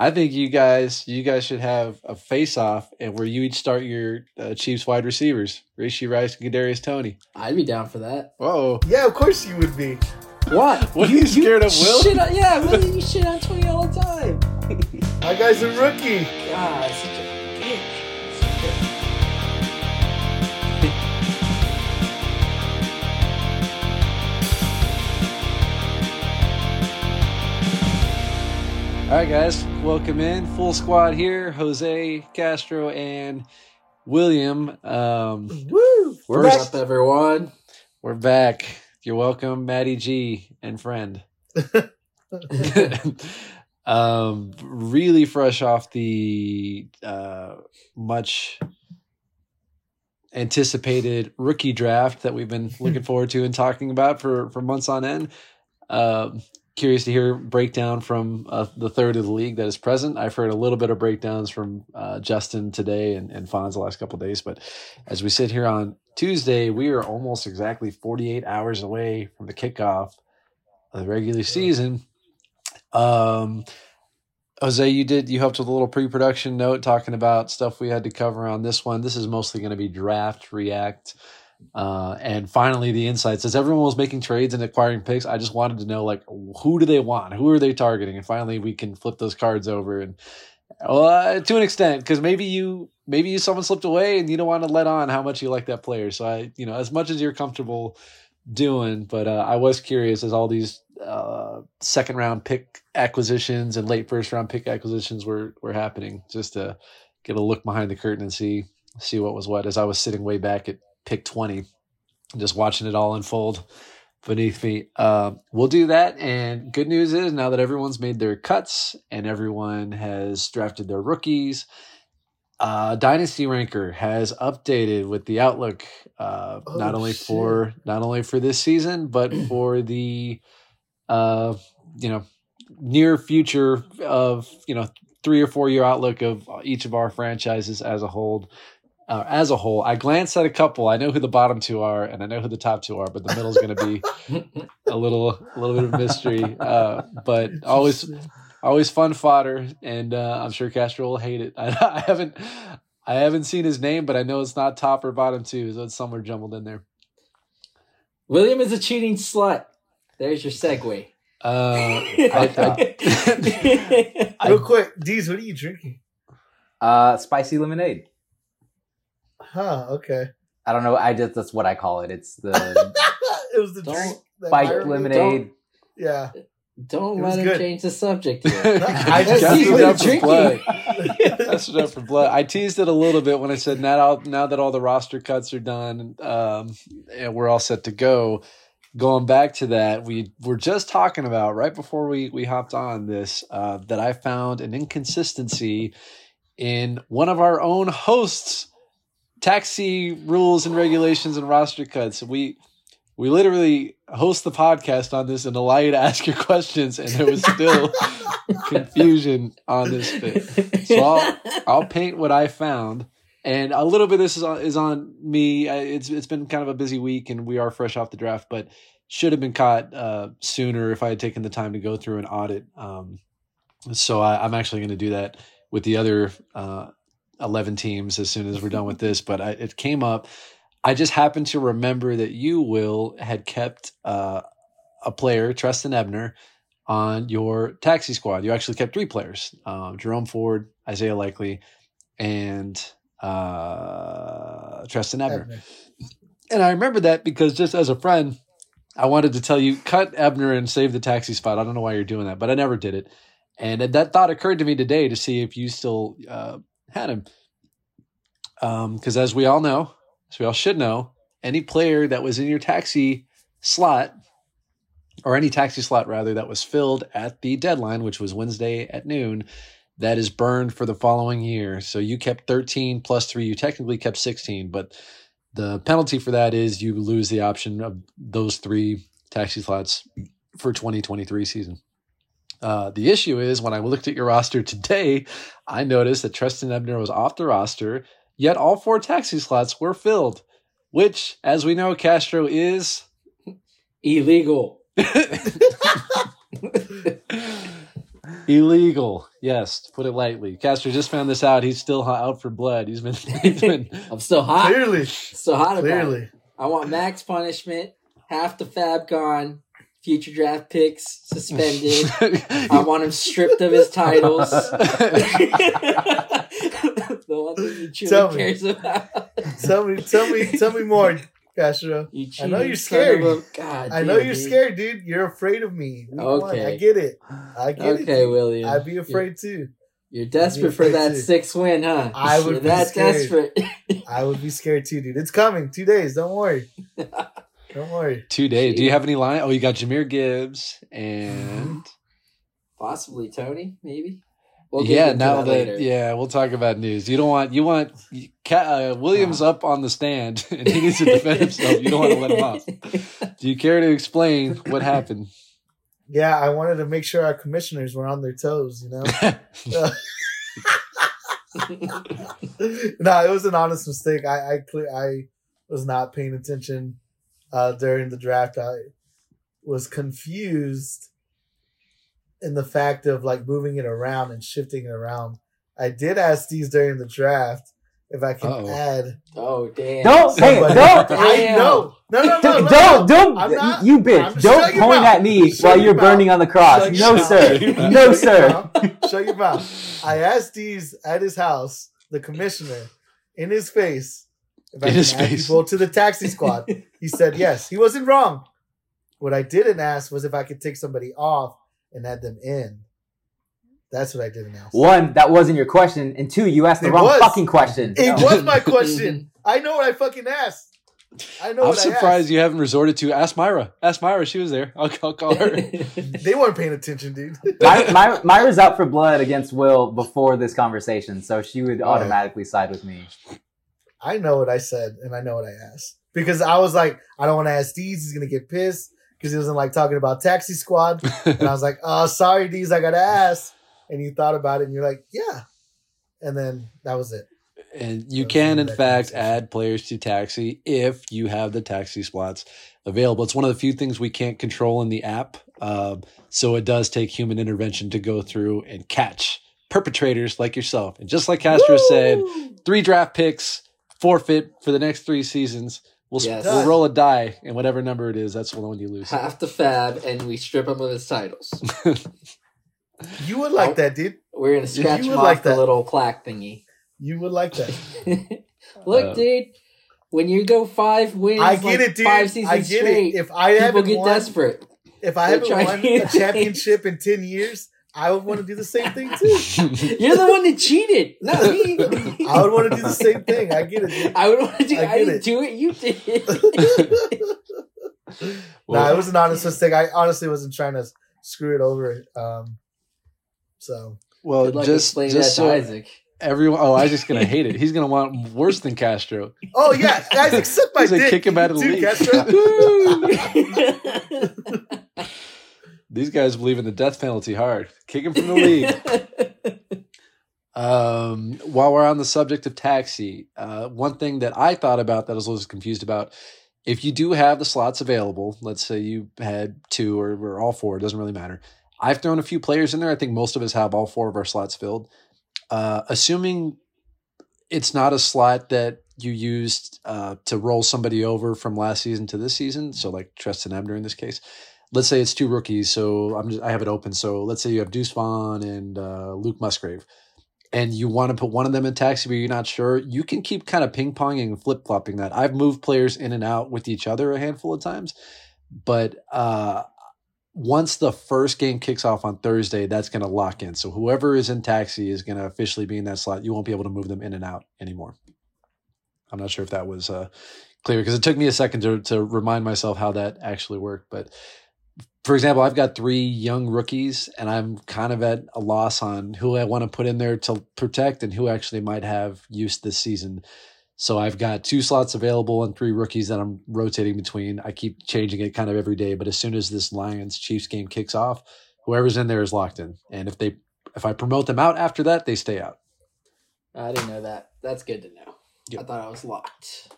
I think you guys, you guys should have a face-off, and where you each start your uh, Chiefs wide receivers, Rashee Rice and Kadarius Toney. I'd be down for that. Whoa! Yeah, of course you would be. What? What are you scared of, Will? Shit on, yeah, Will, you shit on Toney all the time. My guy's a rookie. God, such a bitch. All right, guys, welcome in. Full squad here. Jose Castro and William. Um, Woo! We're What's back. up, everyone? we're back. You're welcome, Maddie G and friend. um, really fresh off the uh, much anticipated rookie draft that we've been looking forward to and talking about for for months on end. Um, curious to hear breakdown from uh, the third of the league that is present. I've heard a little bit of breakdowns from uh, Justin today and, and Fonz the last couple of days, but as we sit here on Tuesday, we are almost exactly 48 hours away from the kickoff of the regular season. Um, Jose, you did you helped with a little pre-production note talking about stuff we had to cover on this one. This is mostly going to be draft, react, uh, and finally the insights. As everyone was making trades and acquiring picks, I just wanted to know like who do they want, who are they targeting, and finally we can flip those cards over and. Uh, to an extent, because maybe you maybe you someone slipped away and you don't want to let on how much you like that player. So I, you know, as much as you're comfortable doing, but uh, I was curious as all these uh, second round pick acquisitions and late first round pick acquisitions were were happening, just to get a look behind the curtain and see see what was what. As I was sitting way back at pick twenty, just watching it all unfold beneath me. Uh, we'll do that. And good news is now that everyone's made their cuts and everyone has drafted their rookies, uh, Dynasty Ranker has updated with the outlook, uh, Oh, not only shit. for not only for this season, but for the uh, you know near future of you know three or four year outlook of each of our franchises as a whole. Uh, as a whole, I glanced at a couple. I know who the bottom two are, and I know who the top two are, but the middle's going to be a little, a little bit of mystery. Uh, but always, always fun fodder, and uh, I'm sure Castro will hate it. I, I haven't, I haven't seen his name, but I know it's not top or bottom two, so it's somewhere jumbled in there. William is a cheating slut. There's your segue. Uh, I, I, Real quick, Deez, what are you drinking? Uh, spicy lemonade. Huh, okay. I don't know. I just that's what I call it. It's the it was the drink. that spiked Byron- lemonade. Yeah. Don't It let him good. change the subject here. I just That's Got what it I'm up for drinking. blood. That's it up for blood. I teased it a little bit when I said now, I'll- now that all the roster cuts are done, um, and we're all set to go. Going back to that, we were just talking about right before we we hopped on this uh, that I found an inconsistency in one of our own hosts' taxi rules and regulations and roster cuts. We we literally host the podcast on this and allow you to ask your questions, and there was still confusion on this bit. So I'll, I'll paint what I found, and a little bit of this is on, is on me. It's it's been kind of a busy week, and we are fresh off the draft, but should have been caught uh, sooner if I had taken the time to go through an audit. Um, so I, I'm actually going to do that with the other uh, 11 teams as soon as we're done with this. But I, it came up. I just happened to remember that you, Will, had kept uh, a player, Trestan Ebner, on your taxi squad. You actually kept three players um, Jerome Ford, Isaiah Likely, and uh, Trestan Ebner. Ebner. And I remember that because just as a friend, I wanted to tell you, cut Ebner and save the taxi spot. I don't know why you're doing that, but I never did it. And that thought occurred to me today to see if you still uh, had him. Um, because as we all know, as we all should know, any player that was in your taxi slot, or any taxi slot rather, that was filled at the deadline, which was Wednesday at noon, that is burned for the following year. So you kept 13 plus three. You technically kept 16, but the penalty for that is you lose the option of those three taxi slots for 2023 season. Uh, the issue is when I looked at your roster today, I noticed that Trestan Ebner was off the roster, yet all four taxi slots were filled, which, as we know, Castro is. Illegal. Illegal. Yes, to put it lightly. Castro just found this out. He's still out for blood. He's been, he's been I'm still hot. Clearly, So hot about it. clearly. I want max punishment, half the FAAB gone, future draft picks suspended. I want him stripped of his titles. the one thing he Tell truly me. about. Tell me, tell me, tell me more, Castro. You I know you're scared. a- God I know you're dude. scared, dude. You're afraid of me. One. Okay. I get it. I get it. Okay. William. I'd be afraid too. You're desperate for that too. sixth win, huh? I would You're be that scared. desperate. I would be scared too, dude. It's coming. Two days. Don't worry. Don't worry. two days. Do you have any line? Oh, you got Jahmyr Gibbs and Possibly Toney, maybe. We'll get yeah. into Now that that, yeah, we'll talk about news. You don't want you want uh, Williams up on the stand and he needs to defend himself. You don't want to let him off. Do you care to explain what happened? Yeah, I wanted to make sure our commissioners were on their toes. You know. no, it was an honest mistake. I I I was not paying attention uh, during the draft. I was confused in the fact of like moving it around and shifting it around. I did ask these during the draft if I can Uh-oh. add. oh damn! Don't hey, somebody- don't I know. No, no, no, don't no, don't, no. don't I'm not- you I'm bitch! Don't point at me Shut while you're mouth. burning on the cross. Shut No, mouth. sir. Shut your mouth. No, sir. Shut your mouth. I asked these at his house, the commissioner, in his face, if I In can his add face. people to the taxi squad. He said yes. He wasn't wrong. What I didn't ask was if I could take somebody off and add them in. That's what I didn't ask. One, that wasn't your question, and two, you asked the It wrong was. fucking question. It was my question. I know what I fucking asked. I know I'm what I surprised asked. you haven't resorted to ask Myra. Ask Myra. She was there. I'll, I'll call her. They weren't paying attention, dude. My, my, Myra's out for blood against Will before this conversation, so she would oh, All right. automatically side with me. I know what I said and I know what I asked. Because I was like, I don't want to ask Deez. He's going to get pissed because he doesn't like talking about Taxi Squad. And I was like, oh, sorry, Deez, I got to ask. And you thought about it and you're like, yeah. And then that was it. And you Those can, in fact, add players to taxi if you have the taxi slots available. It's one of the few things we can't control in the app. Um, so it does take human intervention to go through and catch perpetrators like yourself. And just like Castro said, three draft picks, forfeit for the next three seasons. We'll, Yes. we'll roll a die, and whatever number it is, that's the one you lose. Half the FAAB, and we strip him of his titles. You would like Oh. that, dude. We're gonna scratch You him would like off the that. little plaque thingy. You would like that. Look, Uh, dude, when you go five wins, I get like it, dude. Five seasons I get straight, it. If I people haven't get won, desperate. if I They're haven't won to- a championship in 10 years, I would want to do the same thing too. You're the one that cheated, not me. I would want to do the same thing. I get it, dude. I would want to do. I I, get didn't it. do it. You did. nah, it was an honest mistake. I honestly wasn't trying to screw it over. Um, so well, Good luck just, explaining just that so to Isaac. everyone. Oh, Isaac's going to hate it. He's going to want worse than Castro. Oh yeah, Isaac, suck my He's like, dick. kick him out of the Dude, league. Castro. These guys believe in the death penalty hard. Kick him from the league. Um, while we're on the subject of taxi, uh, one thing that I thought about that I was a little confused about, if you do have the slots available, let's say you had two or, or all four, it doesn't really matter. I've thrown a few players in there. I think most of us have all four of our slots filled. Uh, assuming it's not a slot that you used uh, to roll somebody over from last season to this season, so like Trestan Ebner in this case. Let's say it's two rookies, so I'm just I have it open. So let's say you have Deuce Vaughn and uh, Luke Musgrave and you want to put one of them in taxi but you're not sure, you can keep kind of ping ponging and flip flopping that. I've moved players in and out with each other a handful of times, but uh, once the first game kicks off on Thursday, that's going to lock in. So whoever is in taxi is going to officially be in that slot. You won't be able to move them in and out anymore. I'm not sure if that was uh, clear because it took me a second to, to remind myself how that actually worked, but for example, I've got three young rookies, and I'm kind of at a loss on who I want to put in there to protect and who actually might have use this season. So I've got two slots available and three rookies that I'm rotating between. I keep changing it kind of every day, but as soon as this Lions Chiefs game kicks off, whoever's in there is locked in. And if they if I promote them out after that, they stay out. I didn't know that. That's good to know. Yep. I thought I was locked.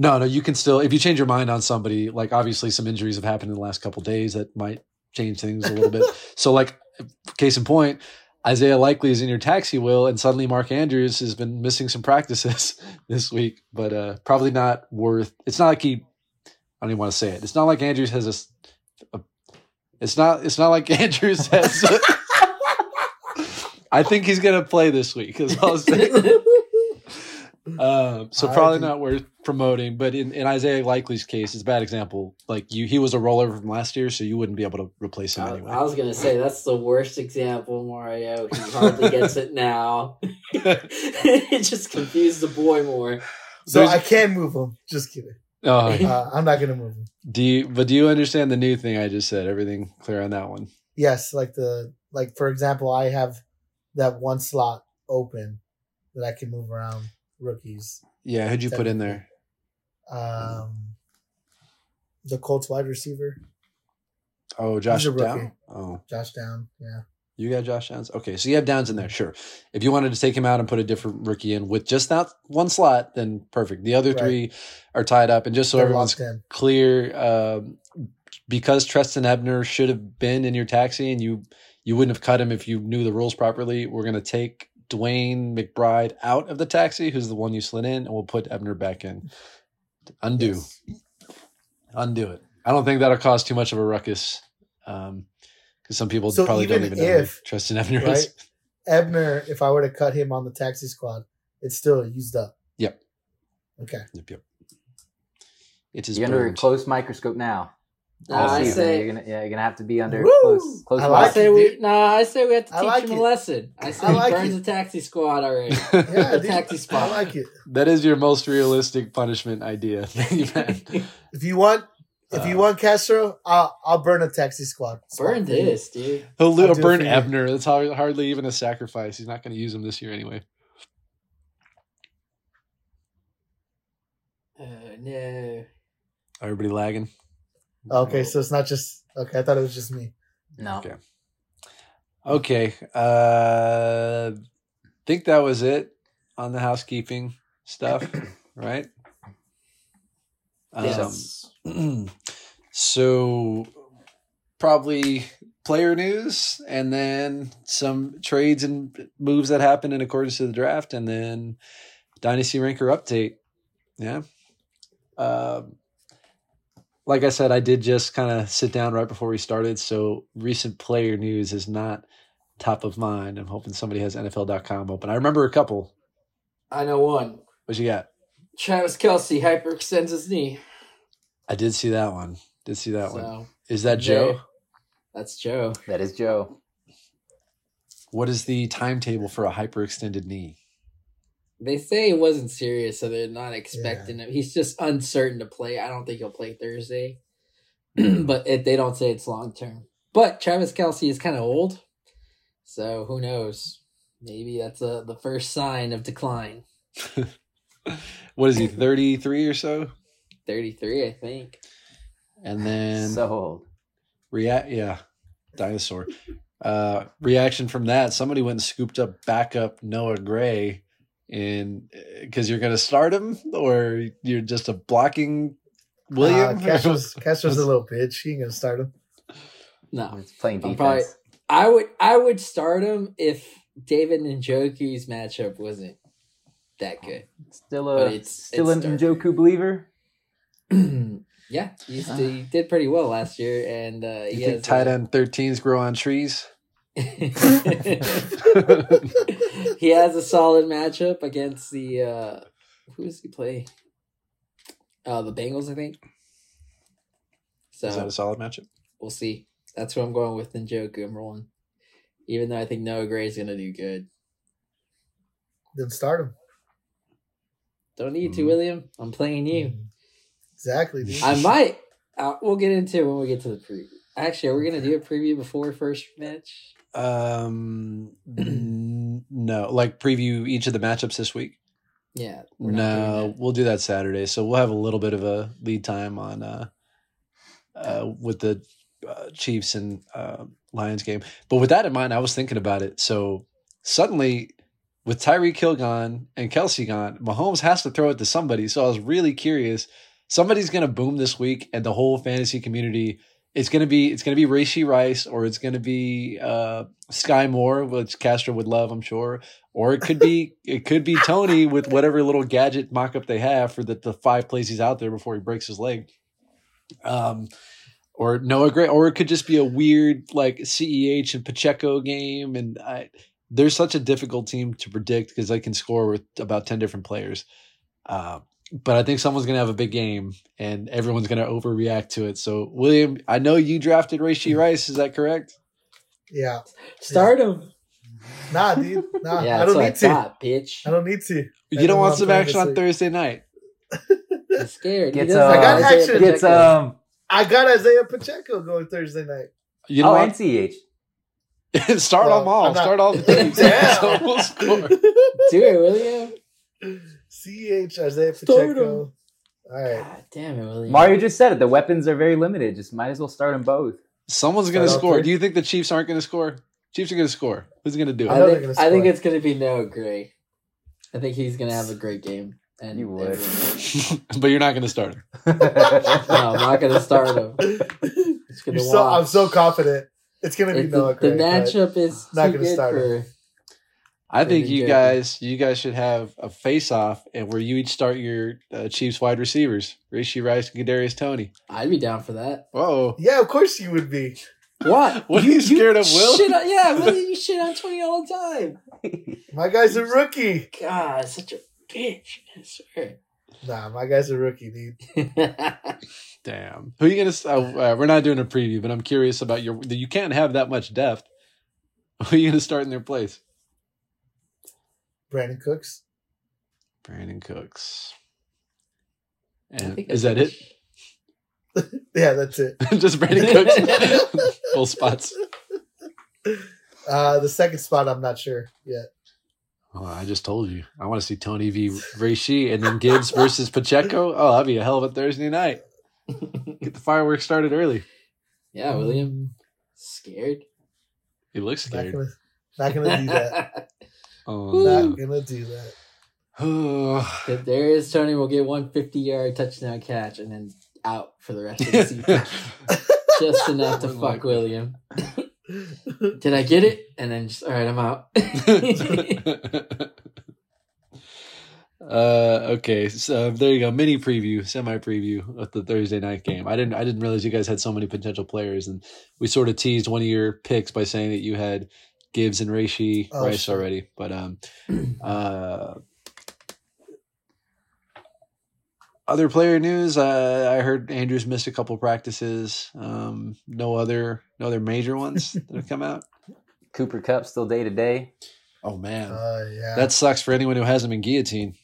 No, no, you can still if you change your mind on somebody, like obviously some injuries have happened in the last couple days that might change things a little bit. So like case in point, Isaiah Likely is in your taxi will, and suddenly Mark Andrews has been missing some practices this week, but uh, probably not worth. It's not like he. I don't even want to say it. It's not like Andrews has a. it's not. It's not like Andrews has. I think he's gonna play this week. Is all I'm saying. Um, so I probably think- not worth promoting, but in, in Isaiah Likely's case, it's a bad example. Like you, he was a rollover from last year, so you wouldn't be able to replace him I, anyway. I was gonna say that's the worst example, Mario. He hardly gets it now. it just confused the boy more. So There's- I can move him. Just kidding. Oh, Uh, I'm not gonna move him. do you? But do you understand the new thing I just said? Everything clear on that one? Yes, like the like for example, I have that one slot open that I can move around rookies. Yeah, who'd you put in there? Um, the Colts wide receiver, Oh, Josh. Down. Oh, Josh Down. Yeah, you got Josh Downs. Okay, so you have Downs in there. Sure. If you wanted to take him out and put a different rookie in with just that one slot, then perfect. The other Right. three are tied up, and just so They're everyone's clear um, because Trestan Ebner should have been in your taxi and you you wouldn't have cut him if you knew the rules properly. We're going to take DeWayne McBride out of the taxi, who's the one you slid in, and we'll put Ebner back in. Undo, Yes. undo it. I don't think that'll cause too much of a ruckus Um, because some people So probably don't even even know who if, Trestan Ebner right? is. Ebner, if I were to cut him on the taxi squad, it's still used up. Yep. Okay. Yep, yep. It is You're under a burned. close microscope now. Nah, All I season. say, you're gonna, yeah, you're gonna have to be under Woo! close, close I I like watch. say it, we. dude. Nah, I say we have to teach like him it. a lesson. I say I like he burns it. the taxi squad already. Yeah, The dude, taxi spot. I like it. that is your most realistic punishment idea. Thank you, man. If you want, if you Uh, want Castro, I'll I'll burn a taxi squad. Burn this, dude. He'll I'll lo- do it burn for. Ebner. That's har- hardly even a sacrifice. He's not going to use him this year anyway. Uh, no. Everybody lagging. Okay, so it's not just okay. I thought it was just me. No. Okay. Okay. Uh, think that was it on the housekeeping stuff, right? Um, Yes. so probably player news and then some trades and moves that happen in accordance to the draft and then dynasty ranker update yeah um, like i said i did just kind of sit down right before we started so recent player news is not top of mind i'm hoping somebody has nfl.com open i remember a couple I know one. what you got Travis Kelce hyperextends his knee. i did see that one did see that one is that joe that's Joe. That is Joe. What is the timetable for a hyperextended knee? They say it wasn't serious, so they're not expecting him. He's just uncertain to play. I don't think he'll play Thursday, but it, they don't say it's long term. But Travis Kelce is kind of old, so who knows? Maybe that's a, the first sign of decline. What is he, 33 or so? Thirty three, I think. And then so old. react yeah, dinosaur. Uh reaction from that, somebody went and scooped up backup Noah Gray in because you're gonna start him or you're just a blocking William? Uh, Castro's Castro's a little bitch. He ain't gonna start him. No, It's playing I'm defense. probably- I would I would start him if David Njoku's matchup wasn't that good. Still a it's- still it's an. Njoku believer. yeah, he, used to- he did pretty well last year, and uh, you he think tight end 13s grow on trees? he has a solid matchup against the uh who does he play? Uh the Bengals, I think. So Is that a solid matchup? we'll see. That's who I'm going with Njoku. I'm rolling. Even though I think Noah Gray's gonna do good. Then start him. Don't need to, Mhm. William. I'm playing you. Mm-hmm. Exactly, dude. I might. Uh, we'll get into it when we get to the preview. Actually, are we gonna do a preview before first match? Um n- no, like preview each of the matchups this week. Yeah. we're not doing No, we'll do that Saturday. So we'll have a little bit of a lead time on uh, uh, with the uh, Chiefs and uh, Lions game. But with that in mind, I was thinking about it. So suddenly, with Tyreek Hill gone and Kelce gone, Mahomes has to throw it to somebody. So I was really curious. Somebody's going to boom this week, and the whole fantasy community it's gonna be it's gonna be Rashee Rice or it's gonna be uh, Skyy Moore, which Castro would love, I'm sure, or it could be it could be Toney with whatever little gadget mock up they have for the, the five plays he's out there before he breaks his leg. Um, or Noah Gray, or it could just be a weird like CEH and Pacheco game, and I they're such a difficult team to predict because they can score with about 10 different players. Uh, but I think someone's going to have a big game and everyone's going to overreact to it. So, William, I know you drafted Rashee Rice. Is that correct? Yeah. Start him. Nah, dude. Nah, yeah, I that's don't what I need to. bitch. I don't need to. You don't want I'm some action on. Thursday night. I'm scared. Gets, uh, I got Isaiah action. Gets um. I got Isaiah Pacheco going Thursday night. You oh, know and CH. what? Start Well, them all. Not- Start all the teams. yeah. so we'll score. Do it, William. CH Isaiah Start Pacheco. All right. God damn it, William. Mario just said it. The weapons are very limited. Just might as well start them both. Someone's going to score. there. Do you think the Chiefs aren't going to score? Chiefs are going to score. Who's going to do I I know it? think, gonna I think it's gonna be Noah Gray. I think he's gonna have a great game. And You would. everyone- but you're not going to start him. no, I'm not gonna start him. Just gonna so, I'm so confident. It's gonna be It- Noah the, the matchup is not gonna start for. I think you good. guys, you guys should have a face-off, and where you each start your uh, Chiefs wide receivers: Rashee Rice, and Kadarius Toney. I'd be down for that. Whoa! Yeah, of course you would be. What? What are you scared of, Will? Shit on, yeah, Will, you shit on Toney all the time. My guy's a rookie. God, such a bitch. I swear. Nah, my guy's a rookie, dude. Damn. Who are you gonna? s- Uh, uh, we're not doing a preview, but I'm curious about your. You can't have that much depth. Who are you gonna start in their place? Brandin Cooks. Brandin Cooks. And is that it? Yeah, that's it. Just Brandin Cooks. Full spots. Uh, the second spot, I'm not sure yet. Oh, I just told you. I want to see Toney v. Rashee and then Gibbs versus Pacheco. Oh, that'd be a hell of a Thursday night. Get the fireworks started early. yeah, William. Scared? He looks Not scared. gonna, not gonna do that. Oh, Not no. gonna do that. If there is Toney We'll get one 50 yard touchdown catch and then out for the rest of the season. just enough to Oh my fuck William. Did I get it? And then just all right, I'm out. uh, okay, so there you go. Mini preview, semi preview of the Thursday night game. I didn't, I didn't realize you guys had so many potential players, and we sort of teased one of your picks by saying that you had Gibbs and Rashee Oh, Rice shit. already. But um, uh, other player news. Uh, I heard Andrews missed a couple practices. Um, no other, no other major ones that have come out. Cooper Kupp still day to day. Oh man, Uh, yeah. that sucks for anyone who hasn't been guillotined.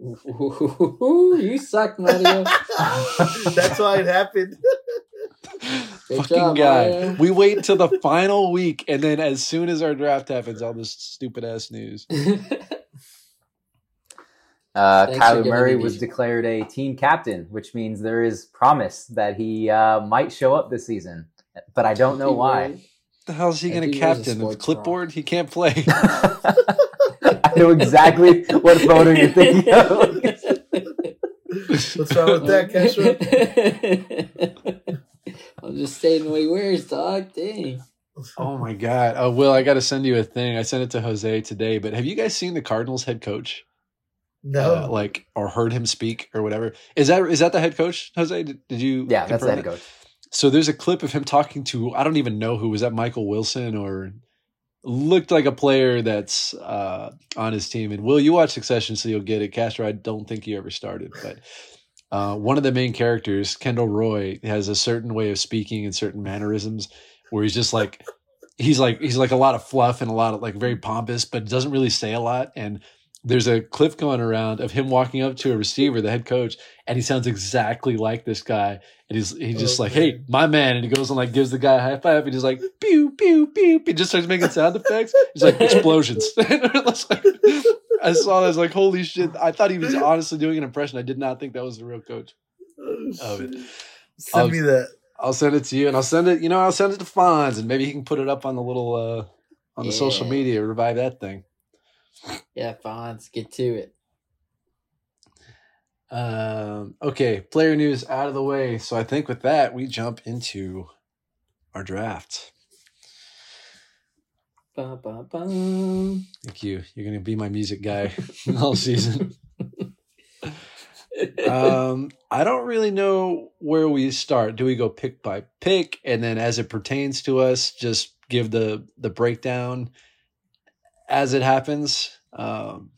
Ooh, you suck, Mario. That's why it happened. Good Fucking job, guy. Mario. We wait until the final week, and then as soon as our draft happens, all this stupid ass news. Uh, Thanks Kyler Murray was these. declared a team captain, which means there is promise that he uh, might show up this season. But I don't know why. the hell is he going to think he was a captain? The sports clipboard? He can't play. I know exactly what photo you're thinking of. What's wrong with that, Castro? I'm just saying what he wears, dog. Dang. oh my god! Oh, Will, I got to send you a thing. I sent it to Jose today. But have you guys seen the Cardinals head coach? No. Uh, like or heard him speak or whatever? Is that is that the head coach, Jose? Did, did you? yeah, that's the head that? coach. So there's a clip of him talking to I don't even know who was that Michael Wilson or looked like a player that's uh, on his team. And Will, you watch Succession, so you'll get it. Castro, I don't think you ever started, but uh, one of the main characters, Kendall Roy, has a certain way of speaking and certain mannerisms where he's just like he's like he's like a lot of fluff and a lot of like very pompous, but doesn't really say a lot. And there's a clip going around of him walking up to a receiver, the head coach, and he sounds exactly like this guy. And he's he's just Oh, like, "Hey, my man," and he goes and like gives the guy a high five, and he's like, "Pew pew pew." He just starts making sound effects. He's like explosions. Like- I saw that. I was like, "Holy shit!" I thought he was honestly doing an impression. I did not think that was the real coach. Oh, of it. Send I'll- me that. I'll send it to you, and I'll send it. You know, I'll send it to Fonz, and maybe he can put it up on the little uh on the social media, revive that thing. Yeah, Fonz, get to it. Um, okay, player news out of the way. So I think with that, we jump into our draft. Ba, ba, ba. Thank you. You're going to be my music guy all season. um, I don't really know where we start. Do we go pick by pick, and then as it pertains to us, just give the the breakdown as it happens? Um,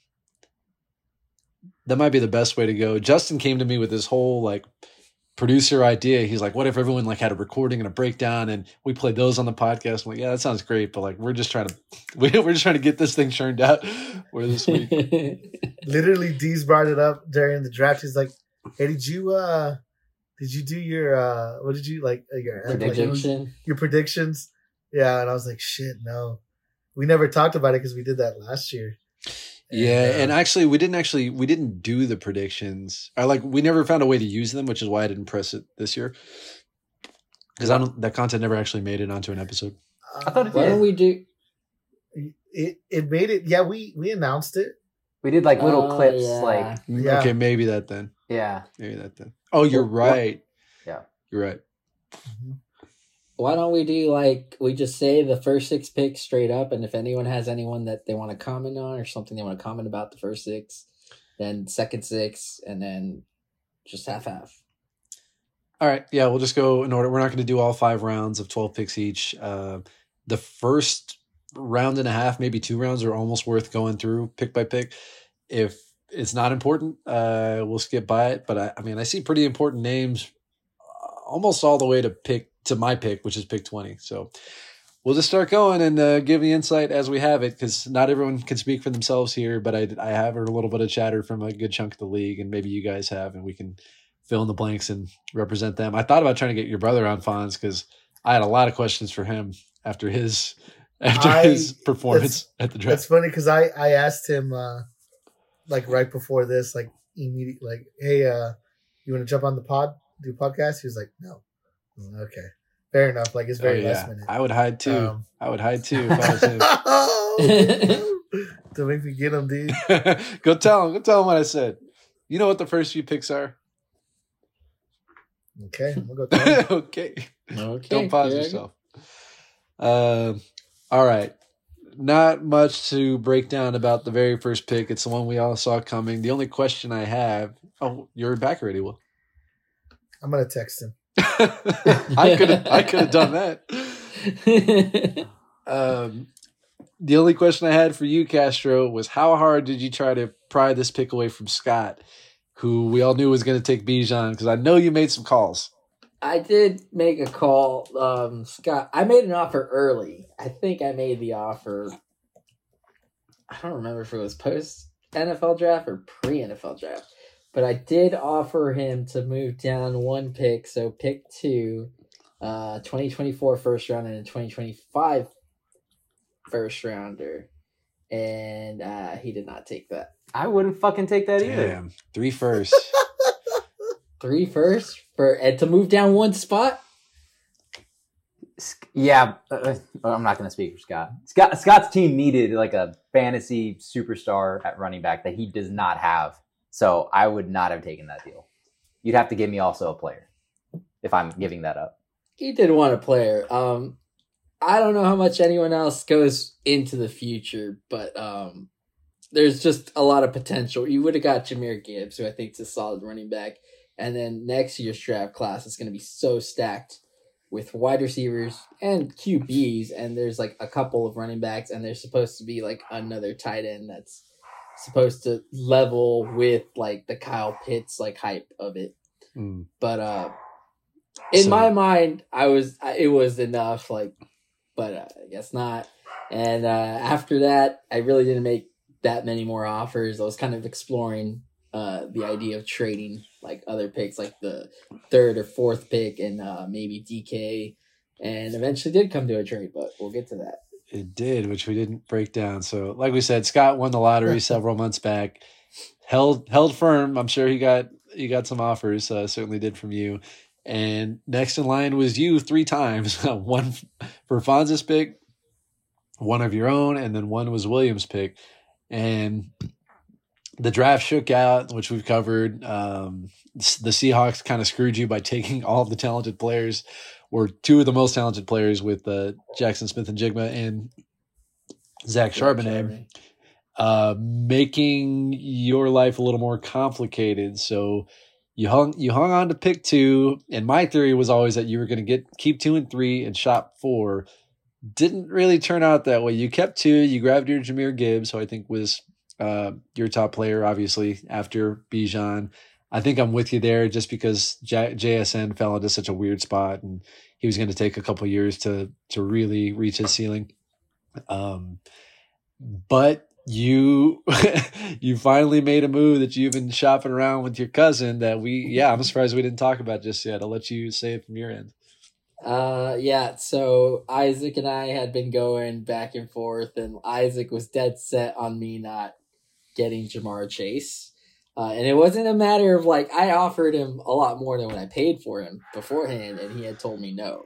that might be the best way to go. Justin came to me with this whole like producer idea. He's like, "What if everyone like had a recording and a breakdown, and we played those on the podcast?" I'm like, "Yeah, that sounds great, but like we're just trying to we're just trying to get this thing churned out for this week." Literally, Deez brought it up during the draft. He's like, "Hey, did you uh, did you do your uh, what did you like uh, your like, your predictions?" Yeah, and I was like, "Shit, no, we never talked about it because we did that last year." Yeah, uh, and actually, we didn't actually we didn't do the predictions. I like we never found a way to use them, which is why I didn't press it this year because I don't that content never actually made it onto an episode. Uh, I thought it Why did. don't we do? it it made it. Yeah, we we announced it. We did like little Oh, clips, yeah. like mm-hmm. Yeah. Okay, maybe that then. yeah. Maybe that then. Oh, you're What- what- right. Yeah. You're right. Mm-hmm. Why don't we do like we just say the first six picks straight up, and if anyone has anyone that they want to comment on or something they want to comment about the first six, then second six, and then just half half. All right. Yeah, we'll just go in order. We're not going to do all five rounds of 12 picks each. Uh, the first round and a half, maybe two rounds, are almost worth going through pick by pick. If it's not important, uh, we'll skip by it. But I, I mean, I see pretty important names uh, almost all the way to pick to my pick, which is pick 20. So we'll just start going and uh, give the insight as we have it because not everyone can speak for themselves here. But I, I have heard a little bit of chatter from a good chunk of the league, and maybe you guys have, and we can fill in the blanks and represent them. I thought about trying to get your brother on Fonz because I had a lot of questions for him after his after I- his performance at the It's draft. funny because I I asked him uh like right before this, like immediately, like, "Hey, uh, you want to jump on the pod, do podcast?" He was like, "No." Okay, fair enough. Like it's Oh, very yeah. last minute. I would hide too. Um, I would hide too if I was him. to make me get him, dude. go tell him. Go tell him what I said. You know what the first few picks are. Okay, I'm gonna go. Tell him. okay. Okay, Don't pause Greg. yourself. Um, all right. Not much to break down about the very first pick. It's the one we all saw coming. The only question I have. Oh, you're back already, Will. I'm gonna text him. I could have. I could have done that. Um, the only question I had for you, Castro, was how hard did you try to pry this pick away from Scott, who we all knew was going to take Bijan? Because I know you made some calls. I did make a call, um, Scott. I made an offer early. I think I made the offer. I don't remember if it was post NFL draft or pre NFL draft, but I did offer him to move down one pick. So pick two, uh, 2024 first round and a 2025 first rounder. And uh, he did not take that. I wouldn't fucking take that either. Damn, three first. Three first for and to move down one spot. Yeah, uh, I'm not going to speak for Scott. Scott. Scott's team needed like a fantasy superstar at running back that he does not have. So I would not have taken that deal. You'd have to give me also a player if I'm giving that up. he did want a player. Um, I don't know how much anyone else goes into the future, but um, there's just a lot of potential. You would have got Jahmyr Gibbs, who I think is a solid running back, and then next year's draft class is going to be so stacked with wide receivers and QBs, and there's like a couple of running backs, and there's supposed to be like another tight end that's supposed to level with like the Kyle Pitts like hype of it. Hmm. but uh in So- my mind i was I- it was enough like but uh, i guess not. And uh after that i really didn't make that many more offers. I was kind of exploring uh the idea of trading like other picks like the third or fourth pick and uh maybe dk and eventually did come to a trade but we'll get to that It did, which we didn't break down. So, like we said, Scott won the lottery several months back. Held held firm. I'm sure he got he got some offers. Uh, certainly did from you. And next in line was you three times. one for Fonz's pick, one of your own, and then one was Williams' pick. And the draft shook out, which we've covered. Um, the Seahawks kind of screwed you by taking all the talented players, or two of the most talented players with uh, Jaxon Smith-Njigba and Zach Charbonnet uh, making your life a little more complicated. So you hung you hung on to pick two, and my theory was always that you were going to get keep two and three and shop four. Didn't really turn out that way. You kept two. You grabbed your Jahmyr Gibbs, who I think was uh, your top player, obviously after Bijan. I think I'm with you there, just because J- JSN fell into such a weird spot, and he was going to take a couple years to to really reach his ceiling. Um, but you you finally made a move that you've been shopping around with your cousin that we yeah i'm surprised we didn't talk about just yet i'll let you say it from your end Uh, yeah. So Isaac and I had been going back and forth, and Isaac was dead set on me not getting Ja'Marr Chase. Uh, and it wasn't a matter of like I offered him a lot more than what I paid for him beforehand, and he had told me no.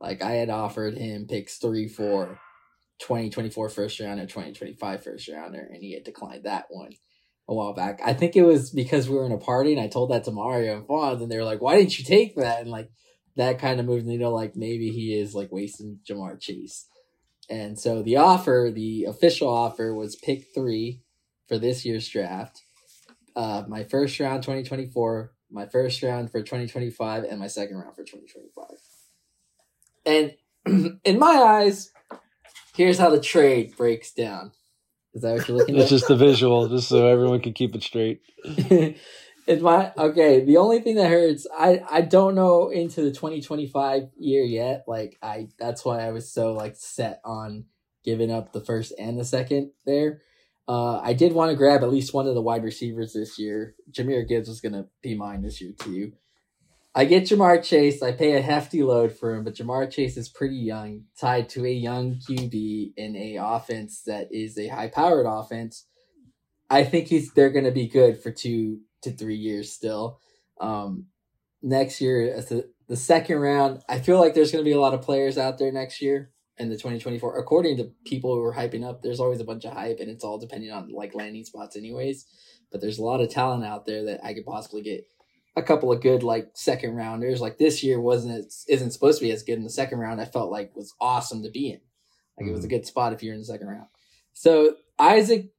Like I had offered him picks three, four, 2024 first rounder, 2025 first rounder, and he had declined that one a while back. I think it was because we were in a party, and I told that to Mario and Fonz, and they were like, "Why didn't you take that?" And like that kind of moved the needle. Like maybe he is like wasting Ja'Marr Chase. And so the offer, the official offer was pick three for this year's draft. Uh, my first round 2024, my first round for 2025, and my second round for 2025. And in my eyes, here's how the trade breaks down. Is that what you're looking at? it's just the visual just so everyone can keep it straight it's my okay. The only thing that hurts, I I don't know into the 2025 year yet. Like I, that's why I was so like set on giving up the first and the second there. Uh, I did want to grab at least one of the wide receivers this year. Jahmyr Gibbs was gonna be mine this year too. I get Ja'Marr Chase. I pay a hefty load for him, but Ja'Marr Chase is pretty young, tied to a young QB in a offense that is a high powered offense. I think he's they're going to be good for two to three years still. Um, next year, as the, the second round, I feel like there's going to be a lot of players out there next year in the 2024. According to people who are hyping up, there's always a bunch of hype, and it's all depending on like landing spots, anyways. But there's a lot of talent out there that I could possibly get a couple of good like second rounders. Like this year wasn't isn't supposed to be as good in the second round. I felt like was awesome to be in. Like it was a mm. good spot if you're in the second round. So Isaac,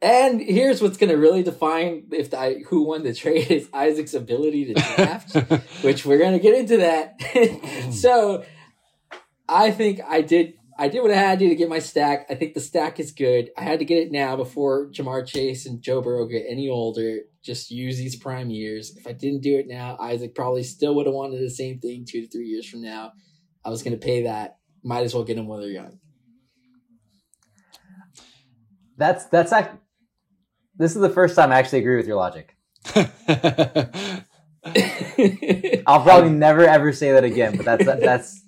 and here's what's going to really define if the, who won the trade is Isaac's ability to draft, which we're going to get into that. so I think I did. I did what I had to do to get my stack. I think the stack is good. I had to get it now before Ja'Marr Chase and Joe Burrow get any older. Just use these prime years. If I didn't do it now, Isaac probably still would have wanted the same thing two to three years from now. I was going to pay that. Might as well get them while they're young. That's that's act- this is the first time I actually agree with your logic. I'll probably never ever say that again, but that's that's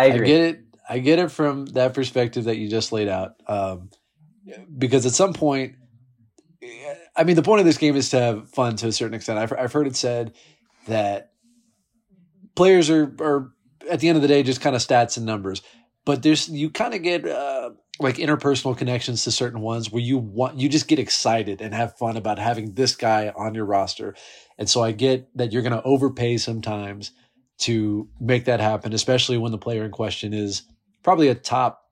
I I get it. I get it from that perspective that you just laid out. Um, because at some point, I mean, the point of this game is to have fun to a certain extent. I've, I've heard it said that players are, are at the end of the day just kind of stats and numbers, but there's you kind of get uh, like interpersonal connections to certain ones where you want you just get excited and have fun about having this guy on your roster, and so I get that you're going to overpay sometimes to make that happen, especially when the player in question is probably a top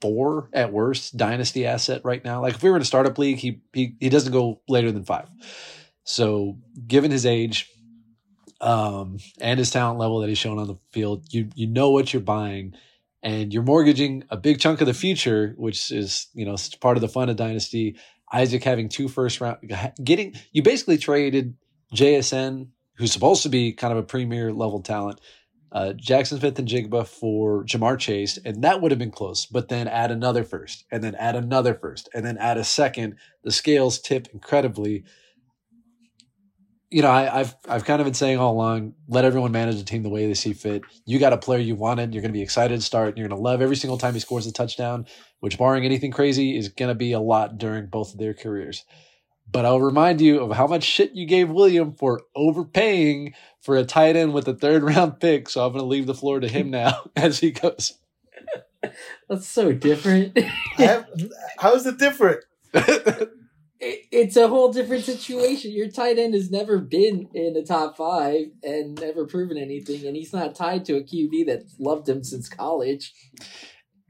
four at worst dynasty asset right now. Like if we were in a startup league, he he, he doesn't go later than five. So given his age, um, and his talent level that he's shown on the field, you you know what you're buying, and you're mortgaging a big chunk of the future, which is you know part of the fun of dynasty. Isaac having two first round, getting you basically traded JSN, who's supposed to be kind of a premier level talent, uh, Jaxon Smith-Njigba for Ja'Marr Chase, and that would have been close. But then add another first, and then add another first, and then add a second. The scales tip incredibly. You know, I, I've I've kind of been saying all along, let everyone manage the team the way they see fit. You got a player you wanted, you're going to be excited to start, and you're going to love every single time he scores a touchdown, which, barring anything crazy, is going to be a lot during both of their careers. But I'll remind you of how much shit you gave William for overpaying for a tight end with a third round pick. So I'm going to leave the floor to him now as he goes. That's so different. Have, how is it different? it, it's a whole different situation. Your tight end has never been in the top five and never proven anything, and he's not tied to a QB that's loved him since college.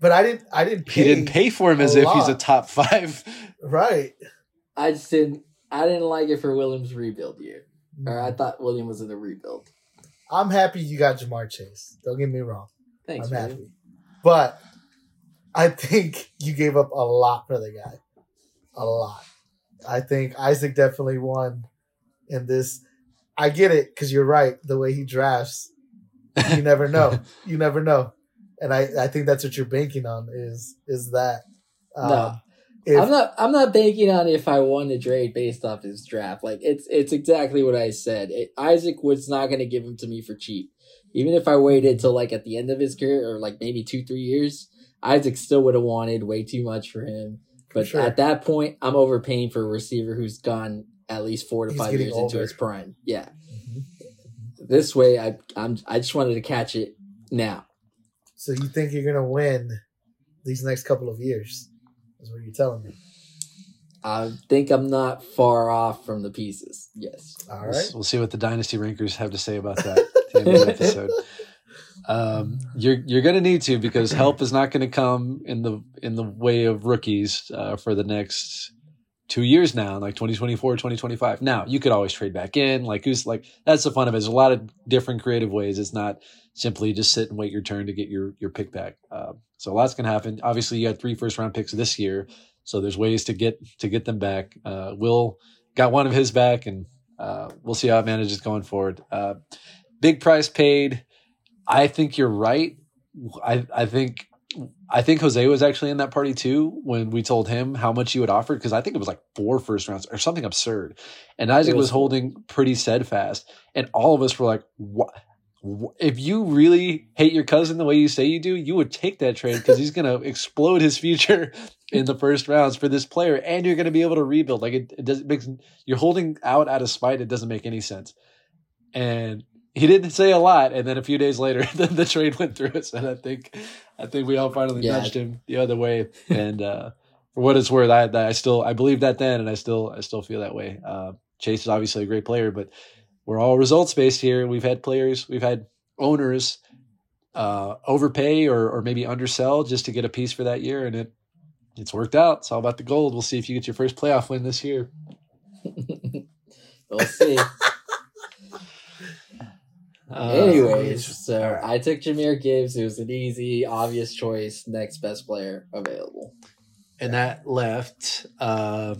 But I didn't. I didn't. he didn't pay for him as a if he's a top five. Right. I just didn't. I didn't like it for Williams' rebuild year, or Mm-hmm. I thought William was in the rebuild. I'm happy you got Ja'Marr Chase. Don't get me wrong. Thanks, I'm William. happy. But I think you gave up a lot for the guy. A lot. I think Isaac definitely won in this. I get it because you're right. The way he drafts, you never know. you never know. And I, I think that's what you're banking on is is that. Um, No. If- I'm not. I'm not banking on if I won the trade based off his draft. Like it's it's exactly what I said. It, Isaac was not going to give him to me for cheap. Even if I waited till like at the end of his career or like maybe two three years, Isaac still would have wanted way too much for him. But sure. at that point, I'm overpaying for a receiver who's gone at least four to He's five getting years into his prime. Yeah. Mhm. This way, I I'm I just wanted to catch it now. So you think you're gonna win these next couple of years? Is what you're telling me. I think I'm not far off from the pieces. Yes. All We'll, we'll see what the dynasty rankers have to say about that at the end of the episode. Um, you're you're gonna need to because help is not going to come in the in the way of rookies uh, for the next two years now, like 2024, 2025. Now you could always trade back in, like who's like that's the fun of it. There's a lot of different creative ways. It's not simply just sit and wait your turn to get your your pick back. Um, so a lot's gonna happen. Obviously, you had three first round picks this year, so there's ways to get to get them back. Uh, Will got one of his back, and uh, we'll see how it manages going forward. Uh, big price paid. I think you're right. I I think I think Jose was actually in that party too when we told him how much you had offered because I think it was like four first rounds or something absurd, and Isaac was, was- holding pretty steadfast, and all of us were like, "What?" If you really hate your cousin the way you say you do, you would take that trade because he's going to explode his future in the first rounds for this player, and you're going to be able to rebuild. Like it, it does. It makes you're holding out out of spite. It doesn't make any sense. And he didn't say a lot, and then a few days later, the, the trade went through and I think, I think we all finally Yeah. nudged him the other way. And uh, for what it's worth, I, I still I believe that then, and I still I still feel that way. Uh, Chase is obviously a great player, but we're all results based here. We've had players, we've had owners uh, overpay or or maybe undersell just to get a piece for that year, and it it's worked out. It's all about the gold. We'll see if you get your first playoff win this year. we'll see. Uh, Anyways, so I took Jahmyr Gibbs. It was an easy, obvious choice. Next best player available. and that left uh,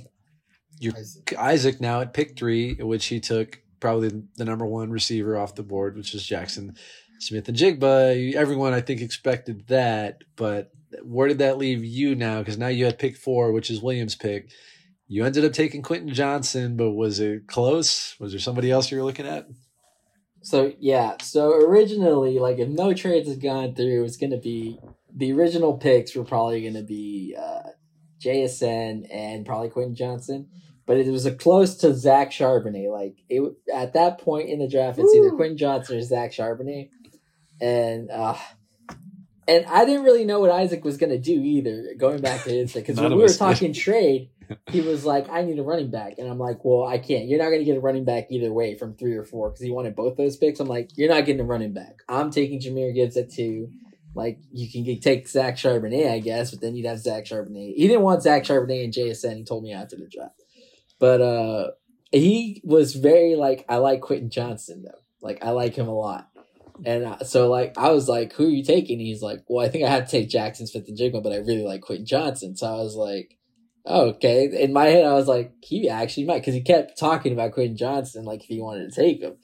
your Isaac. Isaac now at pick three, which he took probably the number one receiver off the board, which is Jackson Smith and Jigba. Everyone, I think, expected that, but where did that leave you now? Because now you had pick four, which is Williams' pick. You ended up taking Quentin Johnson, but was it close? Was there somebody else you were looking at? So yeah, so originally, like if no trades had gone through, it was gonna be the original picks were probably gonna be uh, JSN and probably Quentin Johnson, but it was a close to Zach Charbonnet. Like it at that point in the draft, it's either Woo. Quentin Johnson or Zach Charbonnet, and uh, and I didn't really know what Isaac was gonna do either. Going back to his because when we were talking trade, he was like, I need a running back. And I'm like, well, I can't. You're not going to get a running back either way from three or four because he wanted both those picks. I'm like, you're not getting a running back. I'm taking Jahmyr Gibbs at two. Like, you can get, take Zach Charbonnet, I guess, but then you'd have Zach Charbonnet. He didn't want Zach Charbonnet and JSN. He told me after the draft. But uh he was very like, I like Quentin Johnson, though. Like, I like him a lot. And uh, so, like, I was like, who are you taking? He's like, well, I think I had to take Jaxon Smith-Njigba, but I really like Quentin Johnson. So I was like, oh, okay. In my head, I was like, he actually might, because he kept talking about Quentin Johnson, like if he wanted to take him.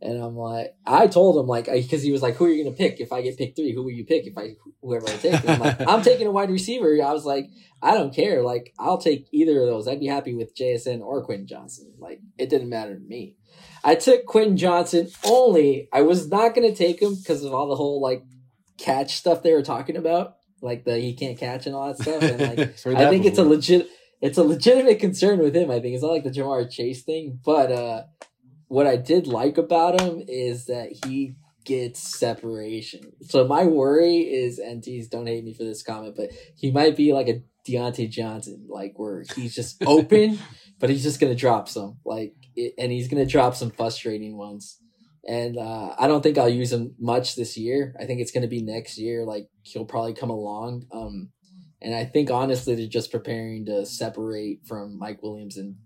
And I'm like, I told him like, because he was like, who are you gonna pick if I get picked three? Who will you pick if I whoever I take? And I'm like, I'm taking a wide receiver. I was like, I don't care. Like, I'll take either of those. I'd be happy with JSN or Quentin Johnson. Like, it didn't matter to me. I took Quentin Johnson only. I was not gonna take him because of all the whole like catch stuff they were talking about, like the he can't catch and all that stuff. And like, I think it's a legit it's a legitimate concern with him. I think it's not like the Ja'Marr Chase thing, but uh what I did like about him is that he gets separation. So my worry is, and geez, don't hate me for this comment, but he might be like a Diontae Johnson, like where he's just open, but he's just gonna drop some, like, it, and he's gonna drop some frustrating ones. And uh, I don't think I'll use him much this year. I think it's gonna be next year. Like he'll probably come along. Um, and I think honestly they're just preparing to separate from Mike Williams and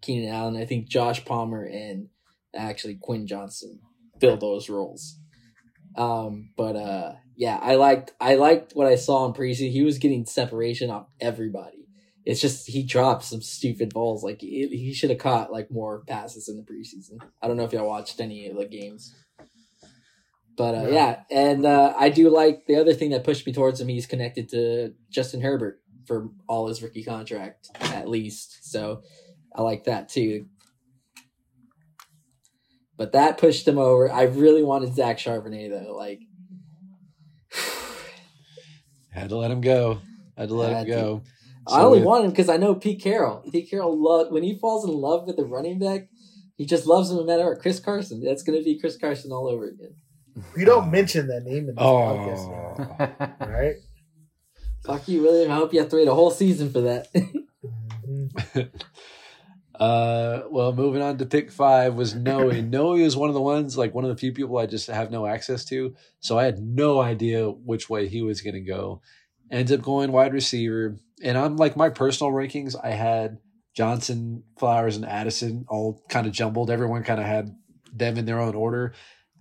Keenan Allen. I think Josh Palmer and actually Quinn Johnson fill those roles. Um, but uh, yeah, I liked I liked what I saw in preseason. He was getting separation off everybody. It's just he dropped some stupid balls. Like he, he should have caught like more passes in the preseason. I don't know if y'all watched any of the games. But uh, No. yeah, and uh, I do like the other thing that pushed me towards him. He's connected to Justin Herbert for all his rookie contract, at least. So I like that too. But that pushed him over. I really wanted Zach Charbonnet though. Like, Had to let him go. Had to let Had him to. go. I So only with- want him because I know Pete Carroll. Pete Carroll love when he falls in love with the running back. He just loves him no matter what. Chris Carson. That's going to be Chris Carson all over again. We don't mention that name in this podcast, man. Oh, All right. Fuck you, William. I hope you have to wait a whole season for that. Mm-hmm. Uh, well, moving on to pick five was Noe. Noe was one of the ones, like one of the few people I just have no access to. So I had no idea which way he was going to go. Ends up going wide receiver. And I'm like my personal rankings, I had Johnson, Flowers, and Addison all kind of jumbled. Everyone kind of had them in their own order.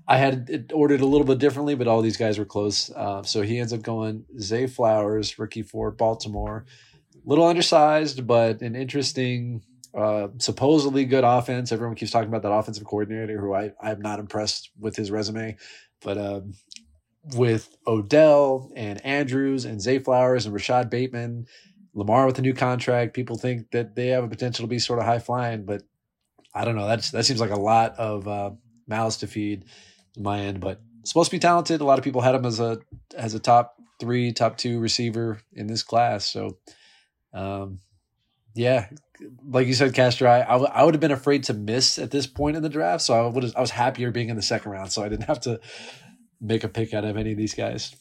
I had it ordered a little bit differently, but all these guys were close. Uh, so he ends up going Zay Flowers, rookie for Baltimore. Little undersized, but an interesting uh, supposedly good offense. Everyone keeps talking about that offensive coordinator who I, I'm not impressed with his resume. But um, with Odell and Andrews and Zay Flowers and Rashod Bateman, Lamar with a new contract, people think that they have a potential to be sort of high flying. But I don't know. That's that seems like a lot of uh, mouths to feed my end. But supposed to be talented. A lot of people had him as a as a top three, top two receiver in this class. So um, yeah, like you said, Castro, I, I, w- I would have been afraid to miss at this point in the draft. So I would I was happier being in the second round. So I didn't have to make a pick out of any of these guys.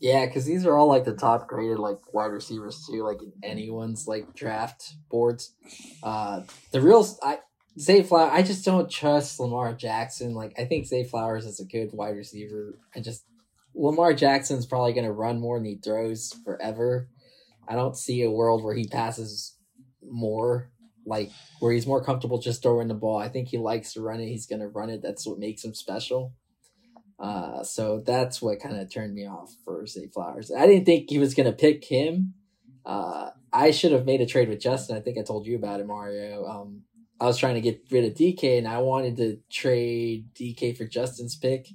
yeah, because these are all like the top graded like wide receivers too, like in anyone's like draft boards. Uh, the real I Zay Flowers. I just don't trust Lamar Jackson. Like I think Zay Flowers is a good wide receiver. I just Lamar Jackson's probably going to run more than he throws forever. I don't see a world where he passes more, like where he's more comfortable just throwing the ball. I think he likes to run it. He's going to run it. That's what makes him special. Uh, so that's what kind of turned me off for Zay Flowers. I didn't think he was going to pick him. Uh, I should have made a trade with Justin. I think I told you about it, Mario. Um, I was trying to get rid of DK and I wanted to trade DK for Justin's pick.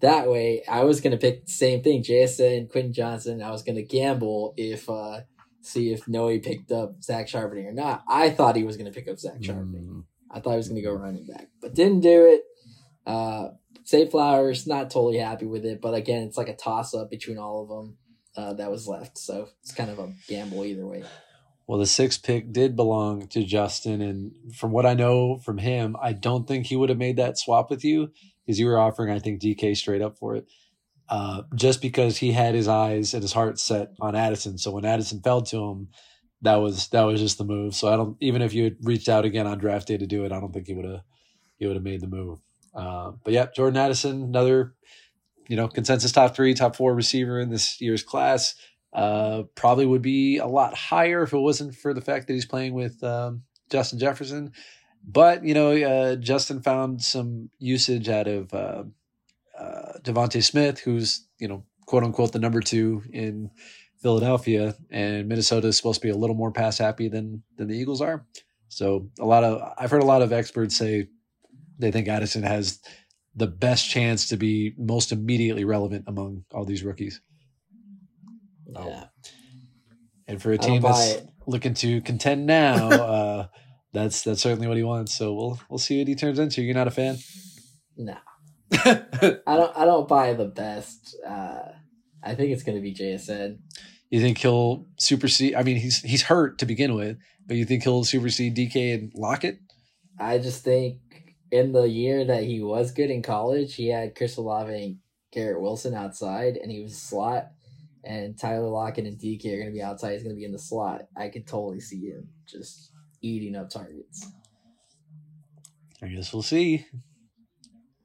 That way, I was going to pick the same thing, JSN, Quentin Johnson. I was going to gamble if, uh, see if Noe picked up Zach Charbonnet or not. I thought he was going to pick up Zach Charbonnet. Mm. I thought he was going to go running back, but didn't do it. Uh, Zay Flowers, not totally happy with it, but again, it's like a toss up between all of them uh, that was left. So it's kind of a gamble either way. Well, the sixth pick did belong to Justin. And from what I know from him, I don't think he would have made that swap with you because you were offering, I think, DK straight up for it. Uh, just because he had his eyes and his heart set on Addison. So when Addison fell to him, that was that was just the move. So I don't even if you had reached out again on draft day to do it, I don't think he would have he would have made the move. Uh, but yeah, Jordan Addison, another you know consensus top three, top four receiver in this year's class. Uh, probably would be a lot higher if it wasn't for the fact that he's playing with um, Justin Jefferson. But you know, uh, Justin found some usage out of uh, DeVonta Smith, who's you know quote unquote the number two in Philadelphia, and Minnesota is supposed to be a little more pass happy than than the Eagles are. So a lot of I've heard a lot of experts say they think Addison has the best chance to be most immediately relevant among all these rookies. Oh. Yeah. And for a team that's it. looking to contend now, uh, that's that's certainly what he wants. So we'll we'll see what he turns into. You're not a fan. No, I don't. I don't buy the best. Uh, I think it's going to be JSN. you think he'll supersede? I mean, he's he's hurt to begin with, but you think he'll supersede DK and Lockett? I just think in the year that he was good in college, he had Chris Olave and Garrett Wilson outside, and he was slot. and Tyler Lockett and DK are going to be outside. He's going to be in the slot. I could totally see him just eating up targets. I guess we'll see.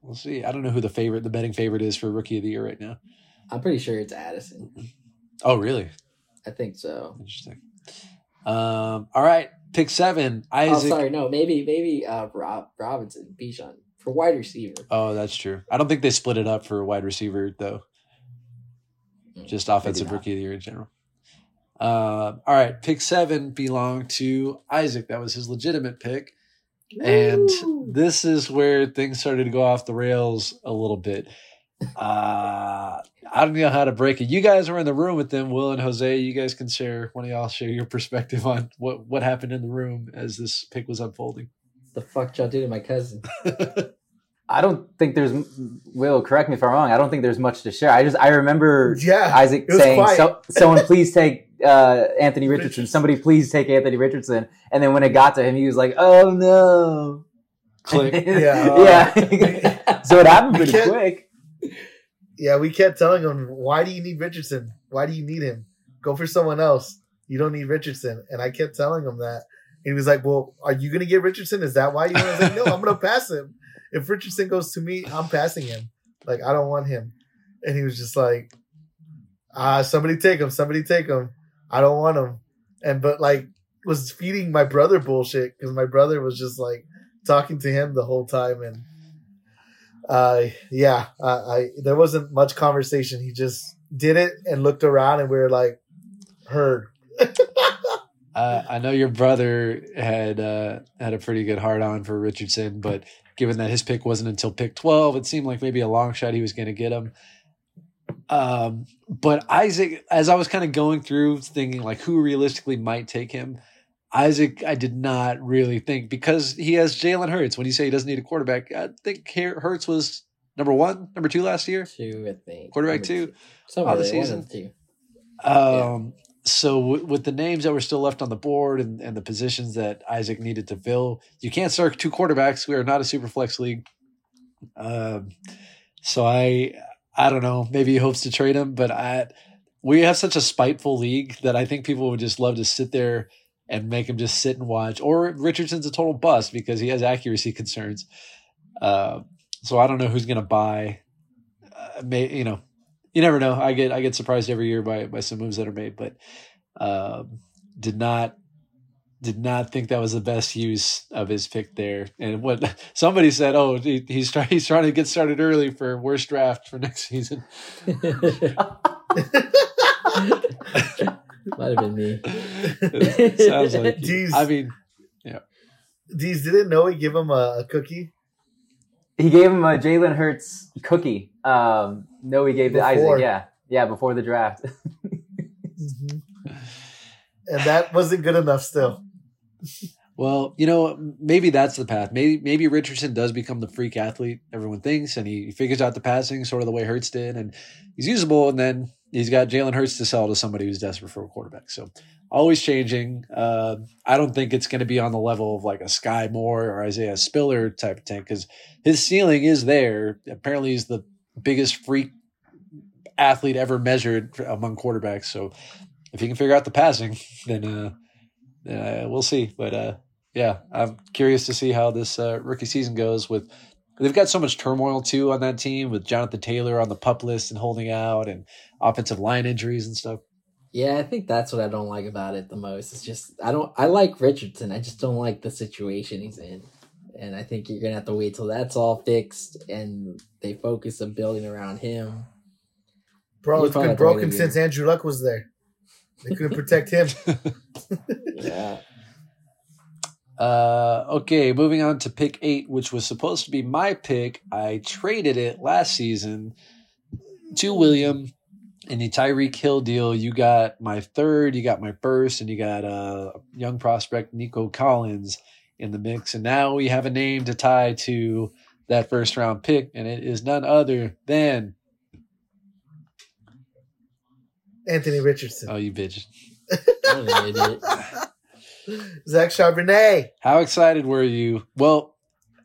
We'll see. I don't know who the favorite, the betting favorite is for rookie of the year right now. I'm pretty sure it's Addison. Oh, really? I think so. Interesting. Um, all right, pick seven. Oh, Isaac. sorry, no, maybe maybe uh Rob Robinson, Bijan for wide receiver. Oh, that's true. I don't think they split it up for a wide receiver though. Just offensive rookie of the year in general. Uh, all right, pick seven belonged to Isaac. That was his legitimate pick. And this is where things started to go off the rails a little bit. Uh, I don't know how to break it. You guys were in the room with them, Will and Jose. You guys can share. One of y'all share your perspective on what what happened in the room as this pick was unfolding. the fuck y'all do to my cousin? I don't think there's Will. Correct me if I'm wrong. I don't think there's much to share. I just I remember Yeah, Isaac saying, quiet. so, "Someone please take uh, Anthony Richardson. Richardson. Somebody please take Anthony Richardson." And then when it got to him, he was like, "Oh no!" Click. Yeah. yeah. so it happened pretty quick. Yeah, we kept telling him, "Why do you need Richardson? Why do you need him? Go for someone else. You don't need Richardson." And I kept telling him that. And he was like, "Well, are you gonna get Richardson? Is that why you?" I was like, "No, I'm gonna pass him. If Richardson goes to me, I'm passing him. Like I don't want him." And he was just like, "Ah, somebody take him. Somebody take him. I don't want him." And but like was feeding my brother bullshit because my brother was just like talking to him the whole time and uh yeah uh, i there wasn't much conversation he just did it and looked around and we were like heard Uh, I know your brother had uh, had a pretty good hard on for Richardson, but given that his pick wasn't until pick twelve, it seemed like maybe a long shot he was going to get him. Um, but Isaac, as I was kind of going through thinking like who realistically might take him, Isaac, I did not really think because he has Jalen Hurts. When you say he doesn't need a quarterback, I think Hurts was number one, number two last year. Two, I think. Quarterback Number two? Oh, the season? two. Um, so w- with the names that were still left on the board and, and the positions that Isaac needed to fill, you can't start two quarterbacks. We are not a super flex league. Um, so I, I don't know. Maybe he hopes to trade him, but I, we have such a spiteful league that I think people would just love to sit there and make him just sit and watch. Or Richardson's a total bust because he has accuracy concerns. Uh, so I don't know who's going to buy. Uh, may, you know, you never know. I get I get surprised every year by by some moves that are made, but um, did not did not think that was the best use of his pick there. And what somebody said, oh, he, he's trying he's trying to get started early for worst draft for next season. Might have been me. It sounds like you. Jeez. I mean, yeah. Deez didn't know he give him a, a cookie He gave him a Jalen Hurts cookie. Um, no, he gave the Before. Isaac. Yeah, yeah, before the draft. and that wasn't good enough still Well, you know, maybe that's the path. Maybe maybe Richardson does become the freak athlete everyone thinks, and he figures out the passing sort of the way Hurts did, and he's usable. And then he's got Jalen Hurts to sell to somebody who's desperate for a quarterback. So always changing. Uh, I don't think it's going to be on the level of like a Skyy Moore or Isaiah Spiller type of tank because his ceiling is there. Apparently, he's the biggest freak athlete ever measured among quarterbacks. So if he can figure out the passing, then uh, uh, we'll see. But uh, yeah, I'm curious to see how this uh, rookie season goes. With they've got so much turmoil too on that team with Jonathan Taylor on the pup list and holding out, and offensive line injuries and stuff. Yeah, I think that's what I don't like about it the most. It's just I don't I like Richardson. I just don't like the situation he's in. And I think you're gonna have to wait till that's all fixed and they focus on building around him. bro You it's probably been have to wait a broken since andrew luck was there they couldn't protect him Yeah. Uh, okay, moving on to pick eight, which was supposed to be my pick. I traded it last season to William in the Tyreek Hill deal. You got my third, you got my first, and you got uh, young prospect Nico Collins in the mix. And now we have a name to tie to that first round pick, and it is none other than anthony richardson oh, you bitch! I'm an idiot. zach charbonnet How excited were you? Well,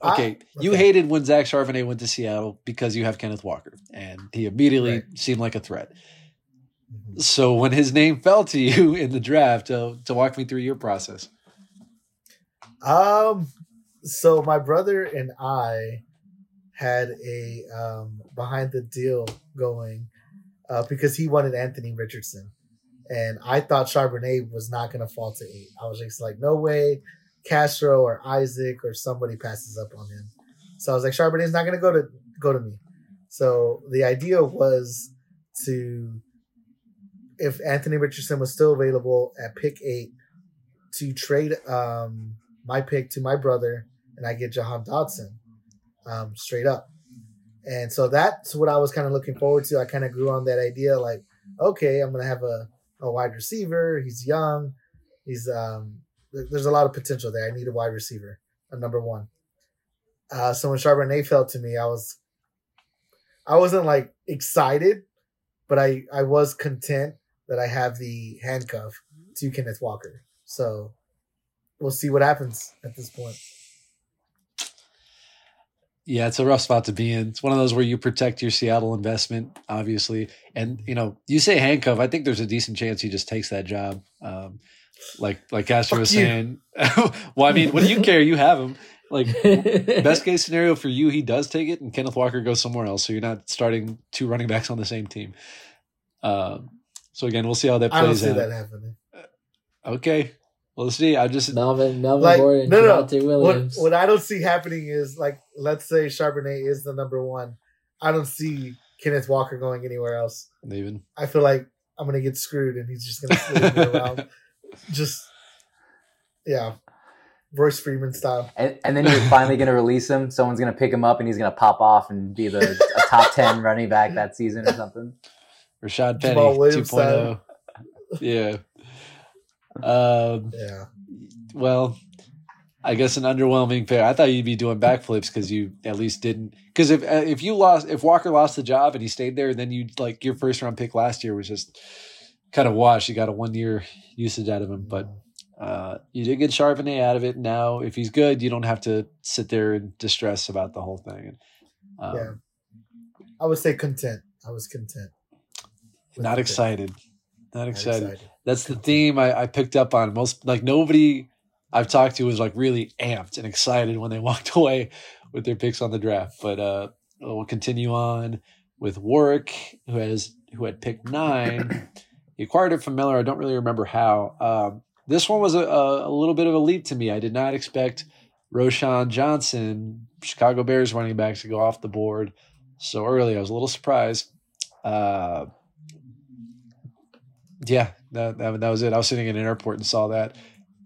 I- okay, you okay. hated when Zach Charbonnet went to Seattle because you have Kenneth Walker, and he immediately Right. seemed like a threat. Mhm. So when his name fell to you in the draft, uh, to walk me through your process. Um, so my brother and I had a um, behind the deal going uh, because he wanted Anthony Richardson, and I thought Charbonnet was not going to fall to eight. I was just like, no way, Castro or Isaac or somebody passes up on him. So I was like, Charbonnet's not going to go to go to me. So the idea was to, if Anthony Richardson was still available at pick eight, to trade um, my pick to my brother, and I get Jahan Dotson um, straight up. And so that's what I was kind of looking forward to. I kind of grew on that idea, like, okay, I'm gonna have a, a wide receiver. He's young. He's um, th- there's a lot of potential there. I need a wide receiver, a number one. Uh, so when Charbonnet fell to me, I was, I wasn't like excited, but I I was content that I have the handcuff to Kenneth Walker. So we'll see what happens at this point. Yeah, it's a rough spot to be in. It's one of those where you protect your Seattle investment, obviously, and you know you say handcuff. I think there's a decent chance he just takes that job. Um, like like Castro Fuck was you. saying. well, I mean, what do you care? You have him. Like best case scenario for you, he does take it, and Kenneth Walker goes somewhere else. So you're not starting two running backs on the same team. Um, so again, we'll see how that I don't plays see out. that happening. Okay, well, let's see. I just Melvin, Melvin Like, Gordon, no, no, Javonte What, Williams. what I don't see happening is like, let's say Charbonnet is the number one. I don't see Kenneth Walker going anywhere else. even I feel like I'm gonna get screwed, and he's just gonna slip me around. Just yeah, Royce Freeman style. And, and then you're finally going to release him. Someone's going to pick him up, and he's going to pop off and be the a top ten running back that season or something. Rashaad Penny Jamaal Williams 2.0. Yeah. Um, Yeah, well, I guess an underwhelming pair. I thought you'd be doing backflips because you at least didn't. Because if uh, if you lost, if Walker lost the job and he stayed there, then you like your first round pick last year was just kind of washed. You got a one year usage out of him, but uh, you did get Charbonnet out of it. Now, if he's good, you don't have to sit there in distress about the whole thing. Um, yeah. I would say content. I was content. Not excited. Not Not excited. That's the theme I, I picked up on. Most like nobody I've talked to was like really amped and excited when they walked away with their picks on the draft. But uh, we'll continue on with Warwick, who has who had picked nine. he acquired it from Miller. I don't really remember how. Um, this one was a, a, little bit of a leap to me. I did not expect Roschon Johnson, Chicago Bears running back, to go off the board so early. I was a little surprised. Uh, yeah, that, that that was it. I was sitting in an airport and saw that.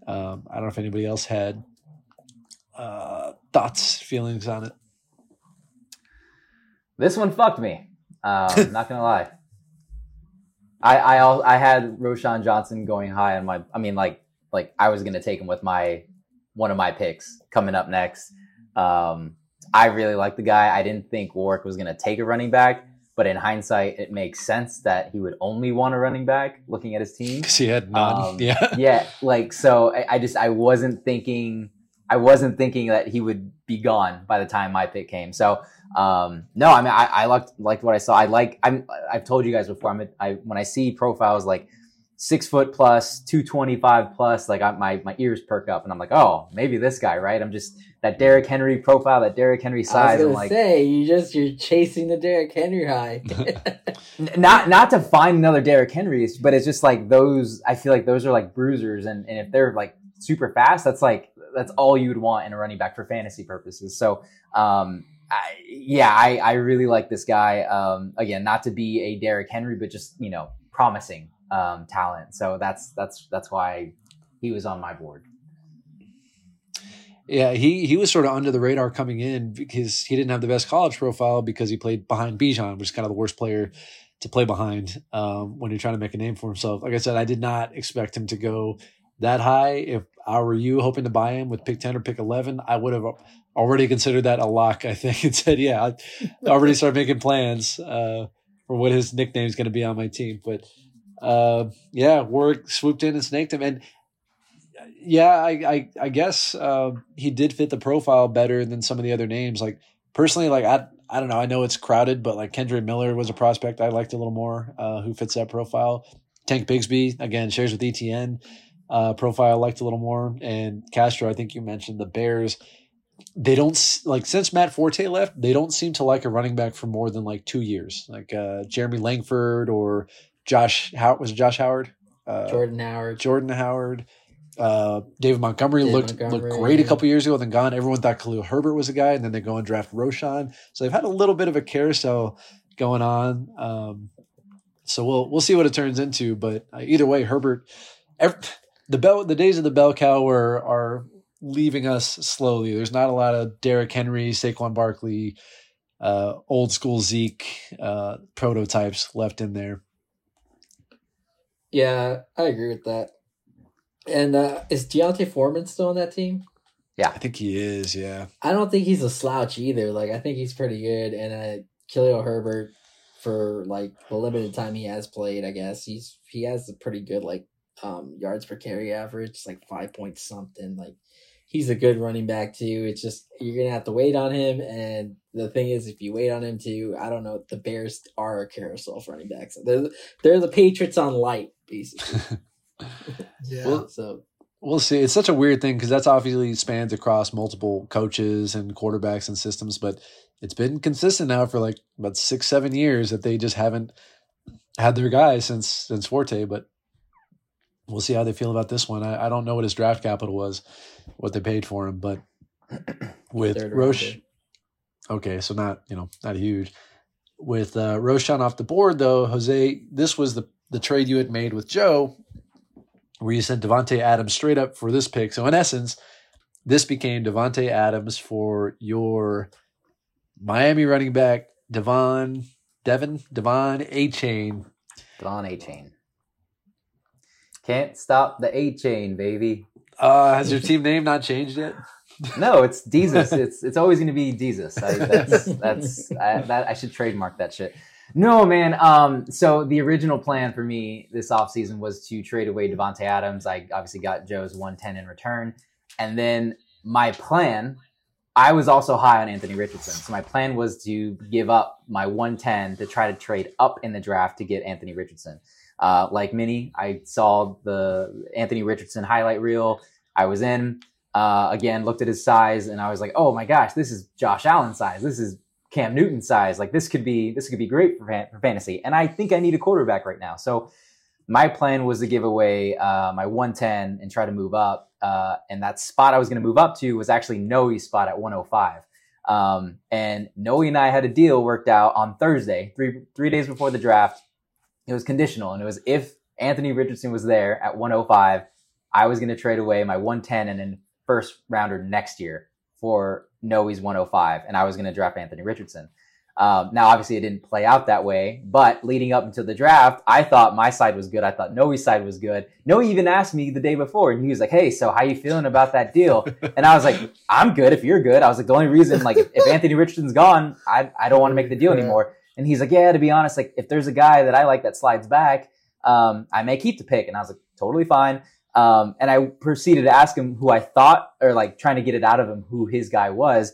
Um, I don't know if anybody else had uh, thoughts, feelings on it. This one fucked me. Um, not gonna lie. I I I had Roschon Johnson going high on my. I mean, like like I was gonna take him with my one of my picks coming up next. Um, I really like the guy. I didn't think Warwick was gonna take a running back, but in hindsight, it makes sense that he would only want a running back. Looking at his team, Because he had none. Um, yeah. yeah, like so I, I just I wasn't thinking I wasn't thinking that he would be gone by the time my pick came. So um no, I mean I, I liked liked what I saw. I like I'm I've told you guys before. I'm a, I when I see profiles like six foot plus, two twenty five plus, like I, my my ears perk up and I'm like, oh, maybe this guy, right? I'm just that Derrick Henry profile, that Derrick Henry I was size. gonna I'm like, say you just you're chasing the Derrick Henry high. Not not to find another Derrick Henry, but it's just like those. I feel like those are like bruisers, and, and if they're like super fast, that's like that's all you would want in a running back for fantasy purposes. So, um, I, yeah, I, I really like this guy. Um, again, not to be a Derrick Henry, but just you know, promising um, talent. So that's that's that's why he was on my board. Yeah, he he was sort of under the radar coming in because he didn't have the best college profile because he played behind Bijan, which is kind of the worst player to play behind um, when you're trying to make a name for himself. Like I said, I did not expect him to go that high. If I were you hoping to buy him with pick 10 or pick 11, I would have already considered that a lock, I think, and said, yeah, I already started making plans uh, for what his nickname is going to be on my team. But uh, yeah, Warwick swooped in and snaked him. And yeah, I I, I guess uh, he did fit the profile better than some of the other names. Like personally, like I I don't know. I know it's crowded, but like Kendre Miller was a prospect I liked a little more, uh, who fits that profile. Tank Bigsby again shares with ETN uh, profile liked a little more, and Castro. I think you mentioned the Bears. They don't like since Matt Forte left. They don't seem to like a running back for more than like two years, like uh, Jeremy Langford or Josh. How was it Josh Howard? Uh, Jordan Howard. Jordan Howard. Uh, David Montgomery David looked Montgomery, looked great a couple years ago, then gone. Everyone thought Khalil Herbert was a guy, and then they go and draft Roschon. So they've had a little bit of a carousel going on. Um, so we'll we'll see what it turns into. But uh, either way, Herbert, ev the bell the days of the bell cow are are leaving us slowly. There's not a lot of Derrick Henry, Saquon Barkley, uh, old school Zeke uh, prototypes left in there. Yeah, I agree with that. And uh, is D'Onta Foreman still on that team? Yeah, I think he is. Yeah. I don't think he's a slouch either. Like I think he's pretty good. And uh, Khalil Herbert, for like the limited time he has played, I guess he's he has a pretty good like um yards per carry average, like five point something. Like he's a good running back too. It's just you're gonna have to wait on him. And the thing is, if you wait on him too, I don't know. The Bears are a carousel of running backs. They're they're the Patriots on light, basically. Yeah. Well, so We'll see. It's such a weird thing because that's obviously spans across multiple coaches and quarterbacks and systems, but it's been consistent now for like about six, seven years that they just haven't had their guy since since Forte. But we'll see how they feel about this one. I, I don't know what his draft capital was, what they paid for him, but with Third Roche, okay, so not you know not huge. With uh, Roschon off the board though, Jose, this was the the trade you had made with Joe where you sent Davante Adams straight up for this pick. So in essence, this became Davante Adams for your Miami running back Devon Devon De'Von Achane. Devon A Chain. Can't stop the Achane, baby. Uh, has your team name not changed yet? No, it's Jesus. It's it's always going to be Jesus. I, that's that's I, that I should trademark that shit. No, man. Um, so the original plan for me this offseason was to trade away Davante Adams. I obviously got Joe's 110 in return. And then my plan, I was also high on Anthony Richardson. So my plan was to give up my 110 to try to trade up in the draft to get Anthony Richardson. Uh, like many, I saw the Anthony Richardson highlight reel. I was in. Uh, again, looked at his size, and I was like, "Oh my gosh, this is Josh Allen size. This is Cam Newton size. Like this could be this could be great for, fan- for fantasy." And I think I need a quarterback right now. So my plan was to give away uh, my 110 and try to move up. Uh, and that spot I was going to move up to was actually Noe's spot at 105. Um, and Noe and I had a deal worked out on Thursday, three three days before the draft. It was conditional, and it was if Anthony Richardson was there at 105, I was going to trade away my 110 and then first rounder next year for Noe's 105, and I was going to draft Anthony Richardson. Um, now, obviously, it didn't play out that way, but leading up into the draft, I thought my side was good. I thought Noe's side was good. Noe even asked me the day before, and he was like, "Hey, so how you feeling about that deal?" And I was like, "I'm good. If you're good." I was like, "The only reason, like, if, if Anthony Richardson's gone, I I don't want to make the deal anymore." And he's like, "Yeah, to be honest, like, if there's a guy that I like that slides back, um, I may keep the pick." And I was like, "Totally fine." Um, and I proceeded to ask him who I thought, or like trying to get it out of him, who his guy was.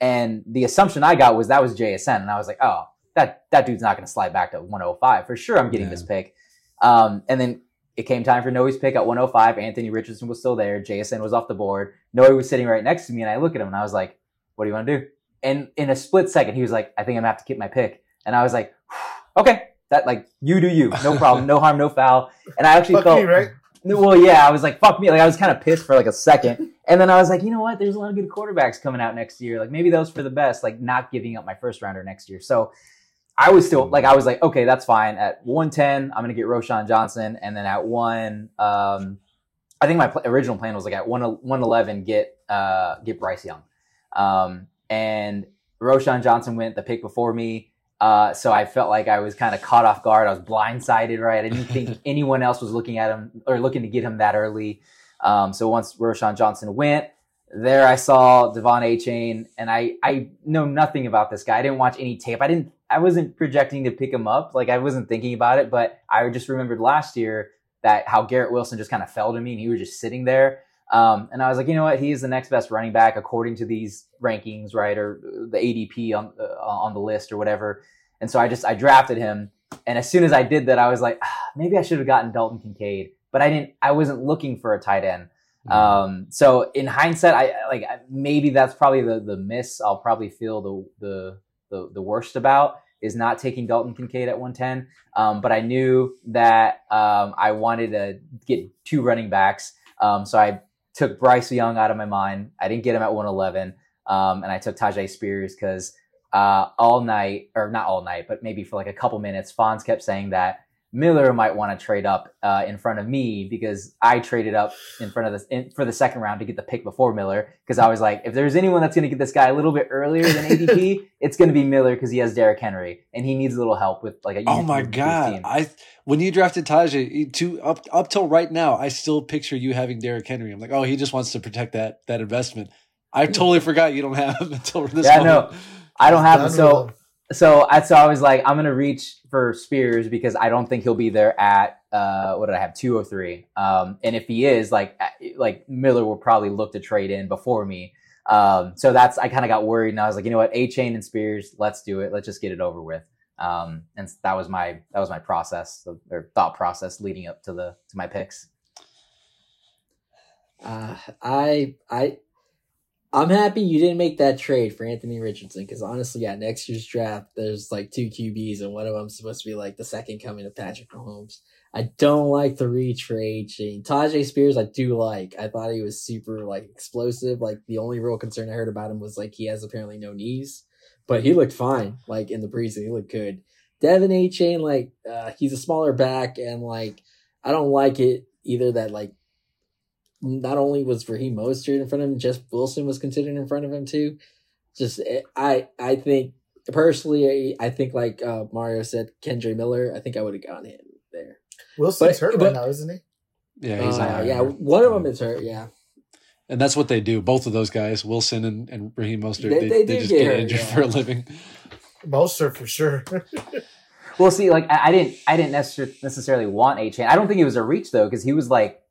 And the assumption I got was that was JSN, and I was like, "Oh, that that dude's not going to slide back to 105 for sure. I'm getting Yeah. this pick." Um, and then it came time for Noe's pick at 105. Anthony Richardson was still there. JSN was off the board. Noe was sitting right next to me, and I look at him and I was like, "What do you want to do?" And in a split second, he was like, "I think I'm gonna have to keep my pick." And I was like, "Okay, that like you do you, no problem, no harm, no foul." And I actually Fuck felt right? Well, yeah, I was like, fuck me. Like, I was kind of pissed for like a second. And then I was like, you know what? There's a lot of good quarterbacks coming out next year. Like, maybe those for the best, like, not giving up my first rounder next year. So I was still, like, I was like, okay, that's fine. At 110, I'm to get Roschon Johnson. And then at one, um, I think my pl- original plan was like at 1, 111, get, uh, get Bryce Young. Um, and Roschon Johnson went the pick before me. Uh, so I felt like I was kind of caught off guard. I was blindsided, right? I didn't think anyone else was looking at him or looking to get him that early. Um, so once Roschon Johnson went, there I saw De'Von Achane, and I I know nothing about this guy. I didn't watch any tape. I didn't. I wasn't projecting to pick him up. Like I wasn't thinking about it. But I just remembered last year that how Garrett Wilson just kind of fell to me, and he was just sitting there. Um, and I was like, you know what? He is the next best running back according to these rankings, right, or the ADP on uh, on the list or whatever. And so I just I drafted him. And as soon as I did that, I was like, ah, maybe I should have gotten Dalton Kincaid, but I didn't. I wasn't looking for a tight end. Mm-hmm. Um, so in hindsight, I like maybe that's probably the the miss. I'll probably feel the the the, the worst about is not taking Dalton Kincaid at 110. Um, but I knew that um, I wanted to get two running backs. Um, so I took Bryce Young out of my mind. I didn't get him at 111. Um, and I took Tyjae Spears because uh, all night, or not all night, but maybe for like a couple minutes, Fonz kept saying that Miller might want to trade up uh, in front of me because I traded up in front of this in, for the second round to get the pick before Miller because I was like, if there's anyone that's going to get this guy a little bit earlier than ADP, it's going to be Miller because he has Derrick Henry and he needs a little help with like a. Oh my god! team. I when you drafted Tyjae to up up till right now, I still picture you having Derrick Henry. I'm like, oh, he just wants to protect that that investment. I totally forgot you don't have him until this Yeah, moment. no. I don't have Done so with so I so I was like, I'm gonna reach for Spears because I don't think he'll be there at uh what did I have two or three. Um, and if he is, like like Miller will probably look to trade in before me. Um, so that's I kind of got worried and I was like, you know what, Achane and Spears, let's do it. Let's just get it over with. Um, and that was my that was my process or thought process leading up to the to my picks. Uh, I I I'm happy you didn't make that trade for Anthony Richardson because honestly, yeah, next year's draft there's like two QBs and one of them's supposed to be like the second coming of Patrick Mahomes. I don't like the for Chain. Tyjae Spears, I do like. I thought he was super like explosive. Like the only real concern I heard about him was like he has apparently no knees, but he looked fine. Like in the preseason, he looked good. De'Von Achane, like uh, he's a smaller back, and like I don't like it either that like not only was Raheem Mostert in front of him, Jeff Wilson was considered in front of him too. Just eh, I I think personally I think like uh, Mario said, Kendre Miller. I think I would have gone him there. Wilson's But- hurt but- right now, isn't he? Yeah, he's Uh, yeah, IR. one of them is hurt. Yeah, and that's what they do. Both of those guys, Wilson and, and Raheem Mostert, They- they, they they, just get get, hurt, injured yeah. for a living. Most are for sure. Well, see, like I, I didn't, I didn't necessarily want Achane. I don't think it was a reach though, because he was like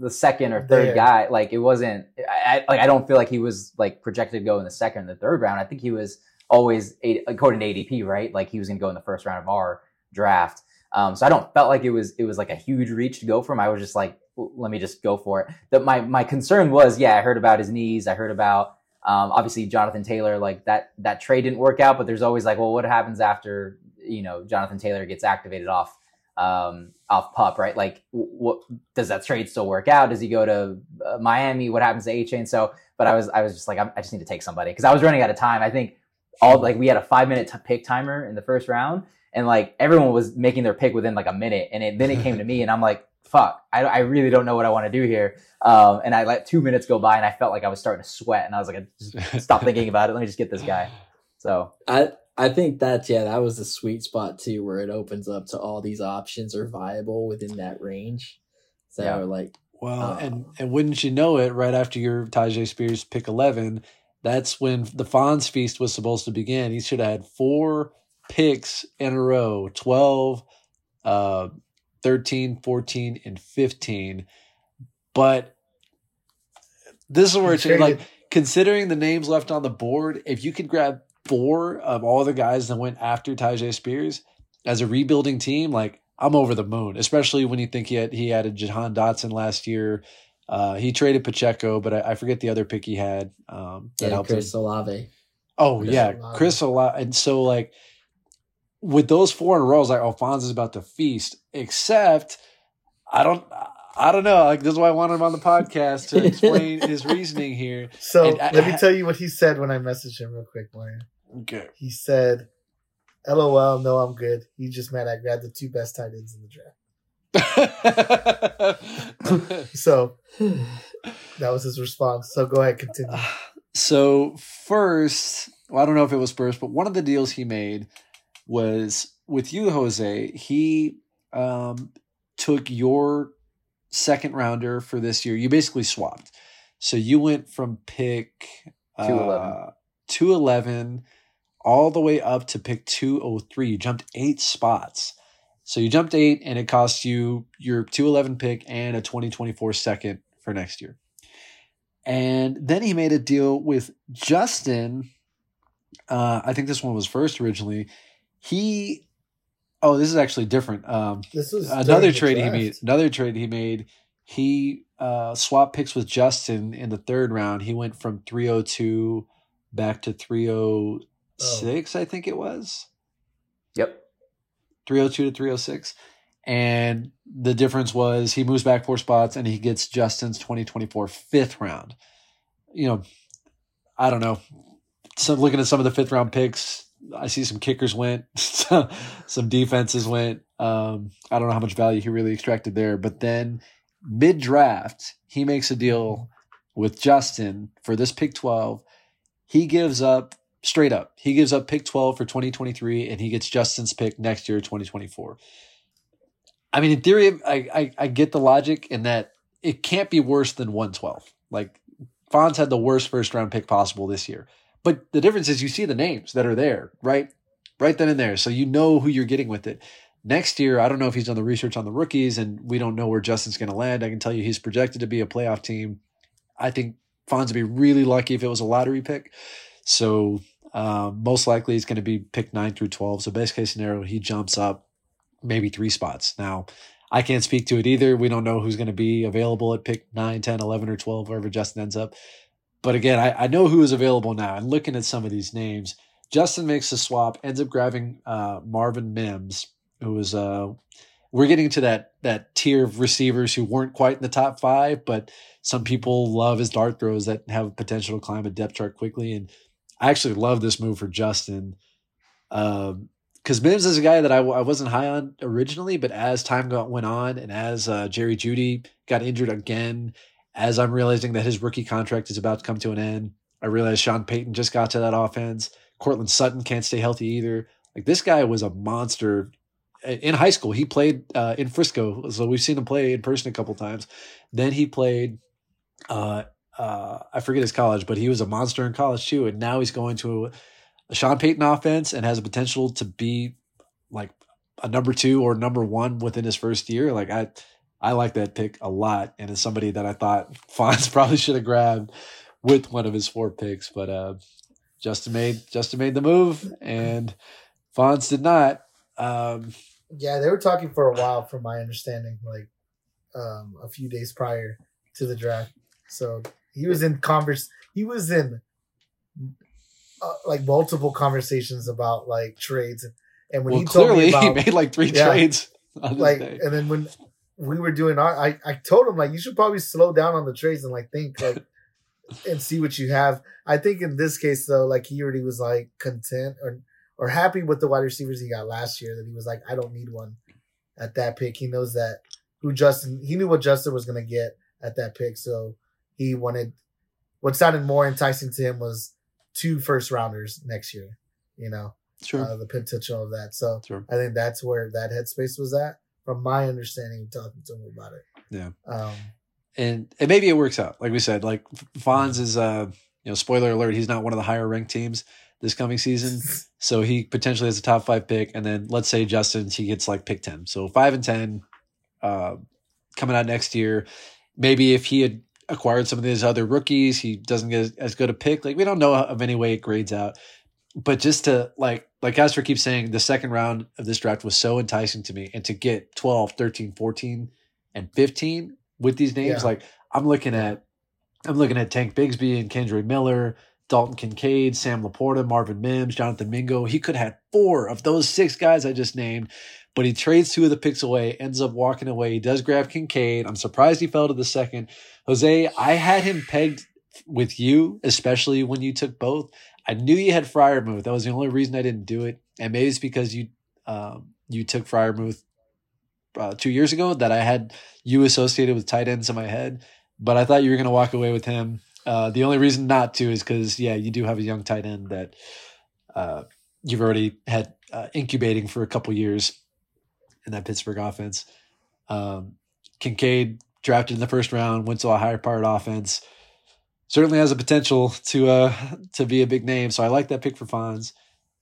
the, second or third There. guy. Like it wasn't. I, I like I don't feel like he was like projected to go in the second or the third round. I think he was always according to ADP, right? Like he was going to go in the first round of our draft. Um, so I don't felt like it was it was like a huge reach to go for him. I was just like, let me just go for it. That my my concern was, yeah, I heard about his knees. I heard about um, obviously Jonathan Taylor. Like that that trade didn't work out, but there's always like, well, what happens after you know Jonathan Taylor gets activated off um, off pup, right? Like, what does that trade still work out? Does he go to uh, Miami? What happens to Achane? So, but I was I was just like, I'm, I just need to take somebody because I was running out of time. I think all like we had a five minute t- pick timer in the first round, and like everyone was making their pick within like a minute, and it, then it came to me, and I'm like, fuck, I, I really don't know what I want to do here. Um, and I let two minutes go by, and I felt like I was starting to sweat, and I was like, stop thinking about it. Let me just get this guy. So I I think that's yeah that was the sweet spot too, where it opens up to all these options are viable within that range. So Yeah. like Well, Oh. and and wouldn't you know it, right after your Tyjae Spears pick eleven, that's when the Fonz feast was supposed to begin. He should have had four picks in a row 12, uh, 13, 14, and 15. But this is where it's like considering the names left on the board, if you could grab four of all the guys that went after Tyjae Spears as a rebuilding team, like I'm over the moon, especially when you think he had he added Jahan Dotson last year. Uh, he traded Pacheco, but I, I forget the other pick he had. Um, that yeah, helped him. Chris Olave. Oh Chris yeah, Olave. Chris Olave. And so like with those four in a row, I was like Alphonse is about to feast. Except I don't, I don't know. Like this is why I wanted him on the podcast to explain his reasoning here. So And I- let me tell you what he said when I messaged him real quick, Mario. Okay. He said, "LOL, no, I'm good. He just mad I grabbed the two best tight ends in the draft." So that was his response. So go ahead, continue. so first, well, I don't know if it was first, but one of the deals he made was with you, Jose. He um, took your second rounder for this year. You basically swapped. So you went from pick uh, 211. 211 all the way up to pick 203. You jumped eight spots. So you jumped eight, and it cost you your 211 pick and a 2024 second for next year. And then he made a deal with Justin. Uh, I think this one was first originally. He, oh, this is actually different. Um, This during another the trade he made. Another trade he made. He uh, swapped picks with Justin in the third round. He went from 302 back to 306, I think it was. Yep. 302 to 306. And the difference was he moves back four spots and he gets Justin's 2024 fifth round. You know, I don't know. So looking at some of the fifth round picks, I see some kickers went, some defenses went. Um, I don't know how much value he really extracted there. But then mid draft, he makes a deal with Justin for this pick 12. He gives up straight up. He gives up pick 12 for 2023 and he gets Justin's pick next year, 2024. I mean, in theory, I, I, I get the logic in that it can't be worse than 112. Like, Fonz had the worst first round pick possible this year. But the difference is you see the names that are there, right? Right then and there. So you know who you're getting with it. Next year, I don't know if he's done the research on the rookies and we don't know where Justin's going to land. I can tell you he's projected to be a playoff team. I think Fonz would be really lucky if it was a lottery pick. So um, most likely he's going to be picked 9 through 12. So best case scenario, he jumps up maybe three spots. Now, I can't speak to it either. We don't know who's going to be available at pick 9, 10, 11, or 12, wherever Justin ends up. But again, I, I know who is available now. And looking at some of these names, Justin makes a swap, ends up grabbing uh, Marvin Mims, who was uh, we're getting to that that tier of receivers who weren't quite in the top five, but some people love his dart throws that have potential to climb a depth chart quickly. And I actually love this move for Justin. Um, because Mims is a guy that I, I wasn't high on originally, but as time got, went on and as uh, Jerry Jeudy got injured again, as I'm realizing that his rookie contract is about to come to an end, I realized Sean Payton just got to that offense. Courtland Sutton can't stay healthy either. Like this guy was a monster in high school. He played uh, in Frisco, so we've seen him play in person a couple times. Then he played, uh, uh, I forget his college, but he was a monster in college too. And now he's going to a, Sean Payton offense and has a potential to be like a number two or number one within his first year. Like I, I like that pick a lot, and it's somebody that I thought Fonz probably should have grabbed with one of his four picks, but uh, Justin made Justin made the move, and Fonz did not. Um, Yeah, they were talking for a while, from my understanding, like um, a few days prior to the draft. So he was in converse. He was in uh, like multiple conversations about like trades, and when well, he told clearly me he made like three Yeah. trades like, day. and then when we were doing our, I I told him like you should probably slow down on the trades and like think like and see what you have. I think in this case though, like he already was like content or or happy with the wide receivers he got last year. That he was like, I don't need one at that pick. He knows that who Justin. He knew what Justin was gonna get at that pick, so he wanted. What sounded more enticing to him was two first rounders next year. You know, Sure, uh, the potential of that. So sure. I think that's where that headspace was at, from my understanding, talking to him about it. Yeah. Um, and and maybe it works out. Like we said, like Fonz is uh you know spoiler alert, he's not one of the higher ranked teams this coming season, so he potentially has a top five pick. And then let's say Justin he gets like pick ten, so five and ten, uh, coming out next year. Maybe if he had acquired some of these other rookies, he doesn't get as good a pick. Like we don't know of any way it grades out. But just to like like Casper keeps saying, the second round of this draft was so enticing to me, and to get 12, 13, 14, and 15 with these names, Yeah. like I'm looking at I'm looking at Tank Bigsby and Kendre Miller, Dalton Kincaid, Sam Laporta, Marvin Mims, Jonathan Mingo. He could have had four of those six guys I just named, but he trades two of the picks away, ends up walking away. He does grab Kincaid. I'm surprised he fell to the second. Jose, I had him pegged with you, especially when you took both. I knew you had Freiermuth. That was the only reason I didn't do it, and maybe it's because you um, you took Freiermuth uh, two years ago that I had you associated with tight ends in my head. But I thought you were going to walk away with him. Uh, the only reason not to is because yeah, you do have a young tight end that uh, you've already had uh, incubating for a couple years in that Pittsburgh offense. Um, Kincaid drafted in the first round, went to a higher powered offense. Certainly has a potential to uh to be a big name. So I like that pick for Fonz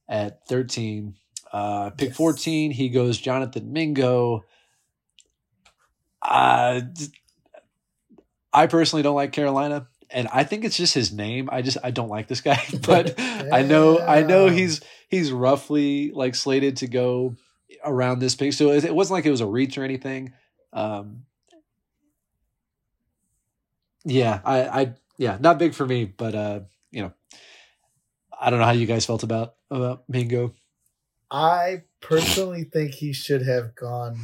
at 13. Uh pick Yes. 14, he goes Jonathan Mingo. Uh I I personally don't like Carolina, and I think it's just his name. I just I don't like this guy, but I know I know he's he's roughly like slated to go around this pick, so it, it wasn't like it was a reach or anything. Um, yeah, I I yeah, not big for me, but uh, you know, I don't know how you guys felt about about Mingo. I personally think he should have gone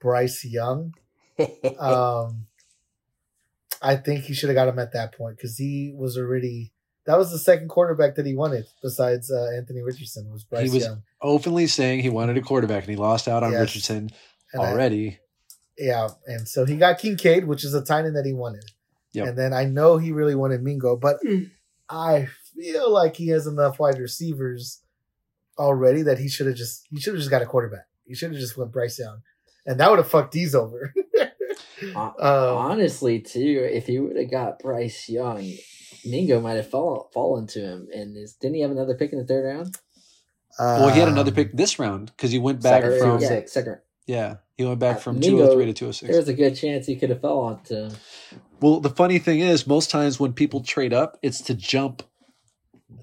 Bryce Young. Um, I think he should have got him at that point because he was already that was the second quarterback that he wanted besides uh, Anthony Richardson was Bryce was Young. Openly saying he wanted a quarterback, and he lost out on Yes. Richardson And I- already. yeah, and so he got Kincaid, which is a tight end that he wanted. Yep. And then I know he really wanted Mingo, but Mm. I feel like he has enough wide receivers already that he should have just he should have just got a quarterback. He should have just went Bryce Young, and that would have fucked these over. Hon- um, Honestly, too, if he would have got Bryce Young, Mingo might have fall, fallen to him. And is, didn't he have another pick in the third round? Well, he had another pick this round because he went back Second, from yeah, six. second. yeah he went back Uh, from Mingo- two hundred three to two hundred six. There six. was a good chance he could have fell onto him. Well, the funny thing is, most times when people trade up, it's to jump.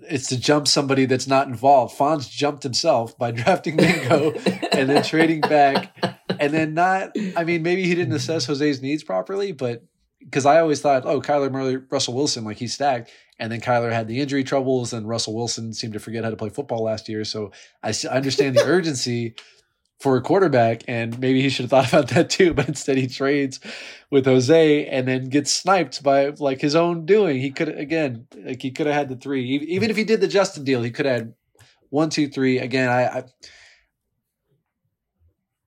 It's to jump somebody that's not involved. Fonz jumped himself by drafting Mingo and then trading back, and then not. I mean, maybe he didn't assess Jose's needs properly, but because I always thought, oh, Kyler Murray, Russell Wilson, like he's stacked, and then Kyler had the injury troubles, and Russell Wilson seemed to forget how to play football last year. So I understand the urgency for a quarterback, and maybe he should have thought about that too. But instead, he trades with Jose and then gets sniped by like his own doing. He could again, like he could have had the three. Even if he did the Justin deal, he could have had one, two, three. Again, I, I,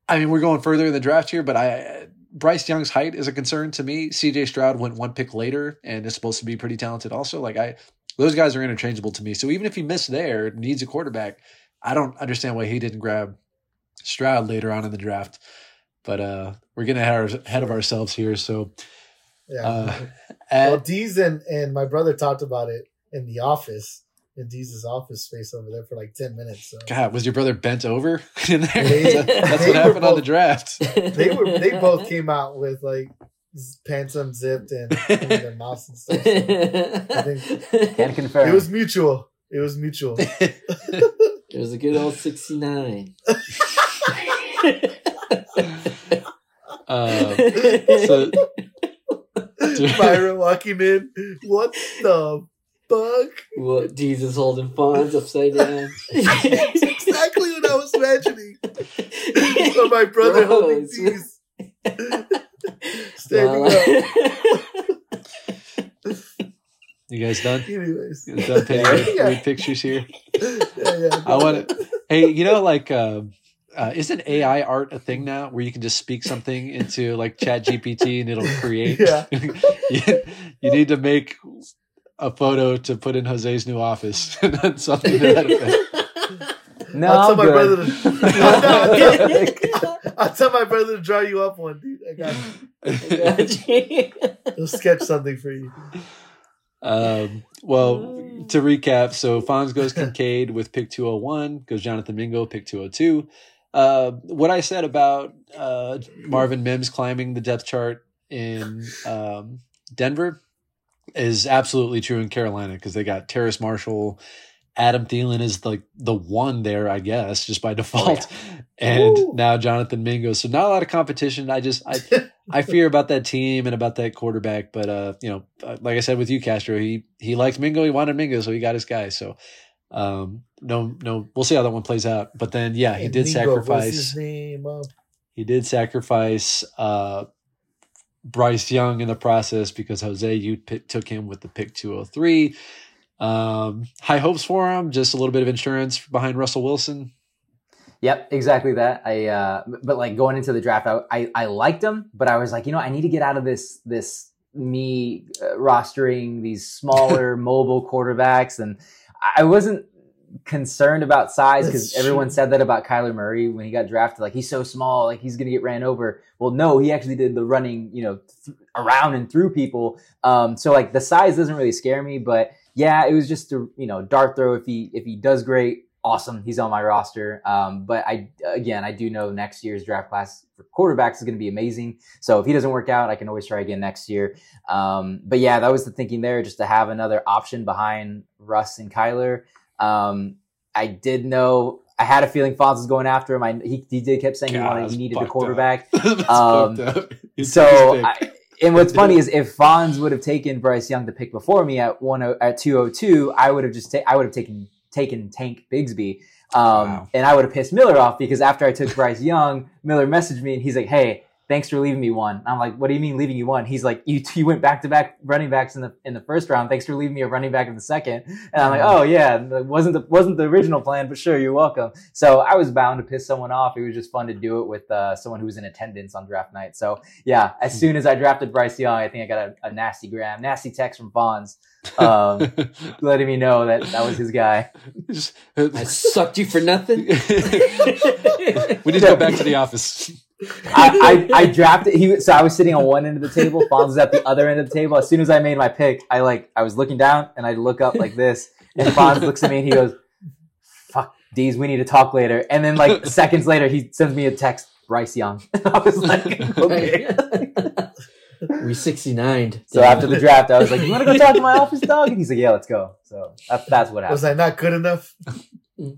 I mean, we're going further in the draft here, but I. Bryce Young's height is a concern to me. CJ Stroud went one pick later and is supposed to be pretty talented also. Like I those guys are interchangeable to me. So even if he missed there, needs a quarterback, I don't understand why he didn't grab Stroud later on in the draft. But uh we're getting ahead ahead of ourselves here. So yeah. uh well, at, Deez and, and my brother talked about it in the office, in Deez's office space over there for like ten minutes. So. God, was your brother bent over in there? They- That's what were happened on the both- draft. They were they both came out with like pants unzipped and, and their mouths and stuff. So think- Can confirm. it was mutual. It was mutual. It was a good old 69. Um, so Byron walking in. What the fuck? well, Jesus holding Fonz upside down. That's exactly what I was imagining. Of my brother Bro, holding it's- these. Standing Well, up. you guys done? Anyways. You guys done painting Yeah. weird, weird pictures here? Yeah, yeah. I want to. Hey, you know, like, uh, uh, isn't AI art a thing now where you can just speak something into like Chat GPT and it'll create? Yeah. you, you need to make a photo to put in Jose's new office. and something to that effect. no, I'll tell I'm my good. brother to- I'll tell my brother to draw you up one, dude. I got you. He'll sketch something for you. um, well, to recap, so Fonz goes Kincaid with pick 201, goes Jonathan Mingo, pick 202. Uh, what I said about uh, Marvin Mims climbing the depth chart in um, Denver is absolutely true in Carolina because they got Terrace Marshall. Adam Thielen is like the one there, I guess, just by default. And Woo. now Jonathan Mingo. So not a lot of competition. I just I I fear about that team and about that quarterback, but uh, you know, uh, like I said with you, Castro, he he liked Mingo, he wanted Mingo, so he got his guy. So, um, no, no, we'll see how that one plays out. But then, yeah, he And did Mingo, sacrifice. his name? Uh, He did sacrifice uh, Bryce Young in the process because Jose you pick, took him with the pick two hundred three. Um, high hopes for him. Just a little bit of insurance behind Russell Wilson. Yep, exactly that. I uh but like going into the draft, I I, I liked him, but I was like, you know, I need to get out of this this me uh, rostering these smaller mobile quarterbacks, and I wasn't concerned about size because everyone said that about Kyler Murray when he got drafted. Like he's so small, like he's gonna get ran over. Well, no, he actually did the running, you know, th- around and through people. Um, so like the size doesn't really scare me, but yeah, it was just a you know dart throw. If he if he does great, awesome. He's on my roster. Um, but I again, I do know next year's draft class for quarterbacks is going to be amazing. So if he doesn't work out, I can always try again next year. Um, but yeah, that was the thinking there, just to have another option behind Russ and Kyler. Um, I did know. I had a feeling Fonz was going after him. I, he, he did kept saying he wanted, he needed a quarterback. Um, fucked up. He So, took his pick. I, and what's funny is if Fonz would have taken Bryce Young to pick before me at one o- at two oh two, I would have just ta- I would have taken taken Tank Bigsby, um, Wow. and I would have pissed Miller off because after I took Bryce Young, Miller messaged me and he's like, "Hey, thanks for leaving me one." I'm like, "What do you mean leaving you one?" He's like, "You you went back to back running backs in the in the first round. Thanks for leaving me a running back in the second. And I'm like, "Oh yeah, wasn't the wasn't the original plan, but sure, you're welcome." So I was bound to piss someone off. It was just fun to do it with uh, someone who was in attendance on draft night. So yeah, as soon as I drafted Bryce Young, I think I got a, a nasty gram, nasty text from Fonz, um, letting me know that that was his guy. I sucked you for nothing. we need to go back to the office. I, I, I drafted. He so I was sitting on one end of the table. Fonz was at the other end of the table. As soon as I made my pick, I like I was looking down and I look up like this, and Fonz looks at me and he goes, "Fuck, D's, we need to talk later." And then like seconds later, he sends me a text, Bryce Young. I was like, okay. We 69. So after the draft, I was like, "You want to go talk to my office dog?" And he's like, "Yeah, let's go." So that's that's what happened. Was happened. I not good enough?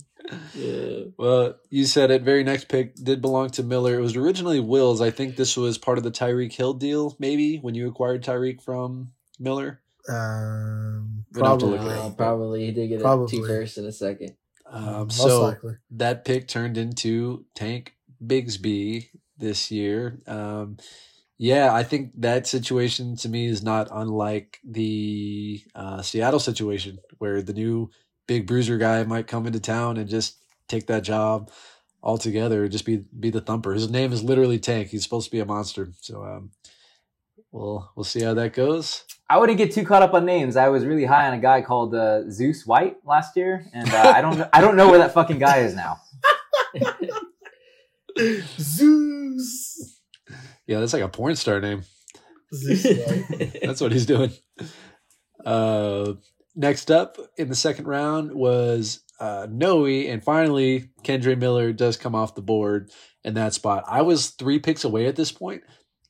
Yeah. Well, you said it. Very next pick did belong to Miller. It was originally Will's. I think this was part of the Tyreek Hill deal, maybe when you acquired Tyreek from Miller. Um, We don't have to probably. Uh, probably he did get a Probably. two first in a second. Um, Most so likely. that pick turned into Tank Bigsby this year. Um, yeah, I think that situation to me is not unlike the uh, Seattle situation where the new big bruiser guy might come into town and just take that job altogether, just be be the thumper. His name is literally Tank. He's supposed to be a monster. So um, we'll we'll see how that goes. I wouldn't get too caught up on names. I was really high on a guy called uh, Zeus White last year, and uh, I don't I don't know where that fucking guy is now. Zeus. Yeah, that's like a porn star name. That's what he's doing. Uh, next up in the second round was uh, Noe, and finally Kendre Miller does come off the board in that spot. I was three picks away at this point,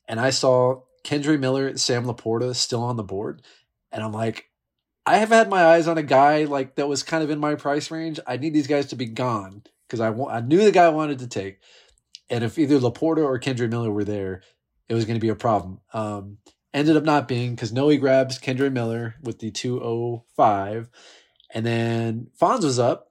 and I saw Kendre Miller and Sam Laporta still on the board, and I'm like, I have had my eyes on a guy like that was kind of in my price range. I need these guys to be gone because I wa- I knew the guy I wanted to take, and if either Laporta or Kendre Miller were there, it was going to be a problem. Um, ended up not being because Noe grabs Kendre Miller with the 205. And then Fonz was up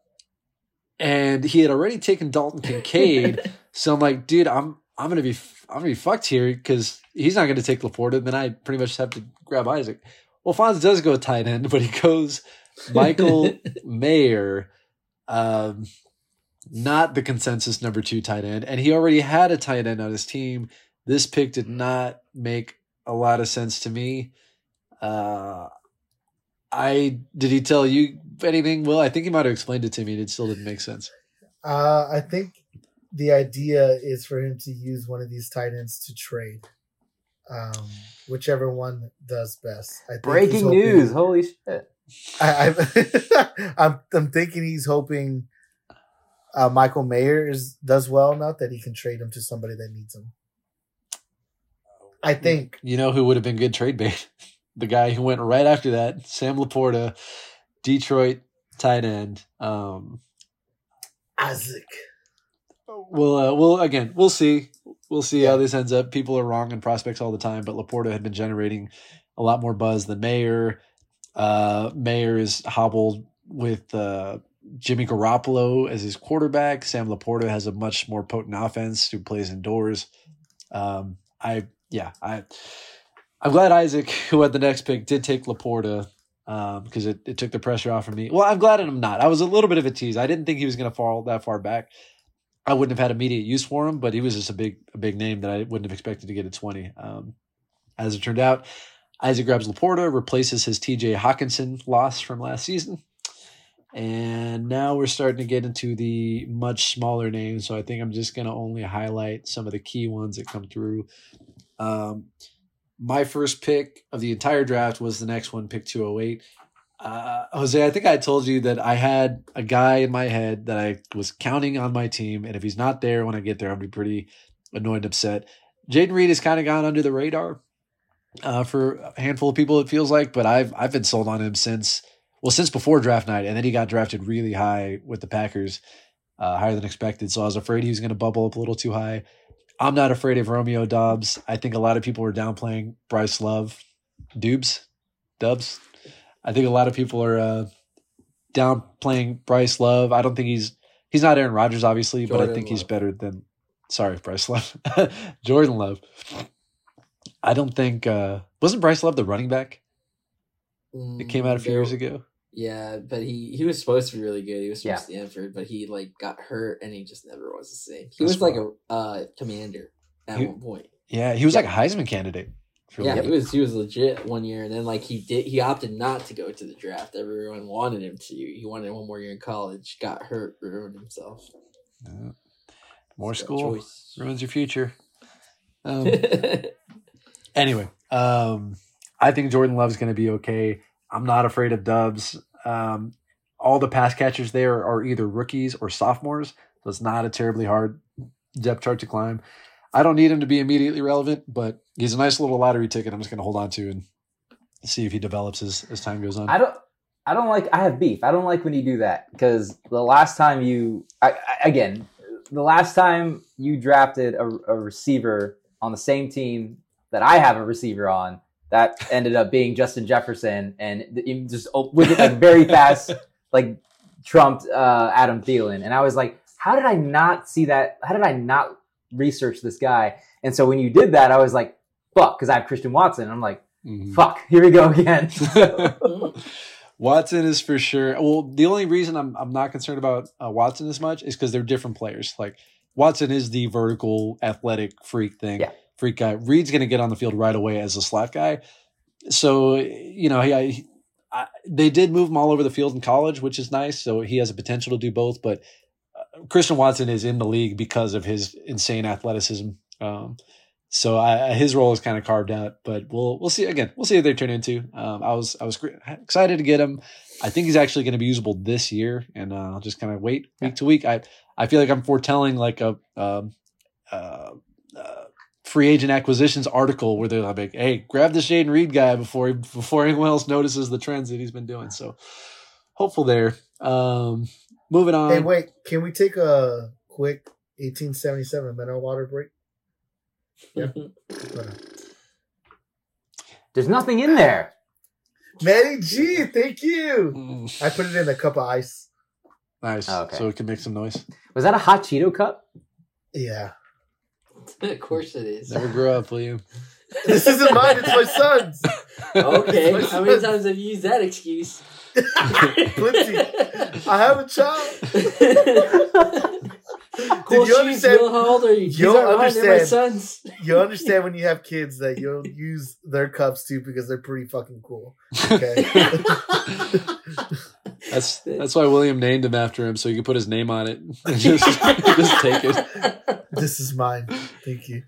and he had already taken Dalton Kincaid. so I'm like, dude, I'm I'm gonna be I'm gonna be fucked here because he's not gonna take Laporta. Then I pretty much have to grab Isaac. Well, Fonz does go tight end, but he goes Michael Mayer, um, not the consensus number two tight end, and he already had a tight end on his team. This pick did not make a lot of sense to me. Uh, I did he tell you anything? Well, I think he might have explained it to me, and it still didn't make sense. Uh, I think the idea is for him to use one of these tight ends to trade, um, whichever one does best. I think Breaking hoping- news! Holy shit! I, I, I'm I'm thinking he's hoping uh, Michael Mayer is does well enough that he can trade him to somebody that needs him. I think You know who would have been good trade bait? The guy who went right after that, Sam Laporta, Detroit tight end. Um, Isaac. We'll, uh, we'll again, we'll see. We'll see how this ends up. People are wrong in prospects all the time, but Laporta had been generating a lot more buzz than Mayer. Uh, Mayer is hobbled with uh, Jimmy Garoppolo as his quarterback. Sam Laporta has a much more potent offense who plays indoors. Um, I yeah, I I'm glad Isaac, who had the next pick, did take Laporta because it, it took the pressure off of me. Well, I'm glad I'm not. I was a little bit of a tease. I didn't think he was going to fall that far back. I wouldn't have had immediate use for him, but he was just a big a big name that I wouldn't have expected to get at 20. Um, as it turned out, Isaac grabs Laporta, replaces his TJ Hockenson loss from last season. And now we're starting to get into the much smaller names. So I think I'm just going to only highlight some of the key ones that come through. Um, my first pick of the entire draft was the next one, pick 208. Uh, Jose, I think I told you that I had a guy in my head that I was counting on my team, and if he's not there when I get there, I'll be pretty annoyed and upset. Jayden Reed has kind of gone under the radar uh, for a handful of people. It feels like, but I've I've been sold on him since well since before draft night, and then he got drafted really high with the Packers, uh, higher than expected. So I was afraid he was going to bubble up a little too high. I'm not afraid of Romeo Doubs. I think a lot of people are downplaying Bryce Love, Dubes, Dubs. I think a lot of people are uh, downplaying Bryce Love. I don't think he's he's not Aaron Rodgers, obviously, but I Jordan think he's better than sorry Bryce Love, Jordan Love. I don't think uh, wasn't Bryce Love the running back? It came out a few Mm, years ago. Yeah, but he he was supposed to be really good. He was from Yeah. Stanford, but he like got hurt and he just never was the same. He That's was like a uh, commander at He- one point. Yeah, he was like a Heisman candidate. For Yeah, he was he was legit one year, and then like he did he opted not to go to the draft. Everyone wanted him to. He wanted one more year in college. Got hurt, ruined himself. Yeah. More school ruins your future. Um, anyway, um, I think Jordan Love's going to be okay. I'm not afraid of Dubs. Um, all the pass catchers there are either rookies or sophomores, so it's not a terribly hard depth chart to climb. I don't need him to be immediately relevant, but he's a nice little lottery ticket. I'm just going to hold on to and see if he develops as, as time goes on. I don't. I don't like. I have beef. I don't like when you do that because the last time you, I, I, again, the last time you drafted a, a receiver on the same team that I have a receiver on, that ended up being Justin Jefferson, and just with it like very fast, like trumped uh, Adam Thielen, and I was like, how did I not see that? How did I not research this guy? And so when you did that, I was like, fuck, because I have Christian Watson. I'm like, Mhm. fuck, here we go again. Watson is for sure. Well, the only reason I'm I'm not concerned about uh, Watson as much is because they're different players. Like Watson is the vertical athletic freak thing, Yeah. Freak guy. Reed's going to get on the field right away as a slot guy. So you know, he, I, I, they did move him all over the field in college, which is nice. So he has a potential to do both. But uh, Christian Watson is in the league because of his insane athleticism. Um, so I, his role is kind of carved out, but we'll we'll see again. We'll see what they turn into. Um, I was I was excited to get him. I think he's actually going to be usable this year, and uh, I'll just kind of wait week to week. I I feel like I'm foretelling like a um, uh, free agent acquisitions article where they're like, "Hey, grab the Shaden Reed guy before before anyone else notices the trends that he's been doing." So hopeful there. Um, moving on. Hey, wait, can we take a quick 1877 mineral water break? Yeah. There's nothing in there. Matty G, thank you. Mm, I put it in a cup of ice. nice. Okay. So it can make some noise. Was that a hot Cheeto cup? Yeah. of course it is. Never grow up, will you? This isn't mine, it's my son's. Okay, my how many son's. times have you used that excuse? Plenty. I have a child. cool Did you shoes, understand- Will. How old are you? You These don't aren't mine, they're my understand. son's. You understand when you have kids that you'll use their cups too because they're pretty fucking cool. Okay. That's that's why William named him after him, so he could put his name on it. and just, just take it. This is mine. Thank you.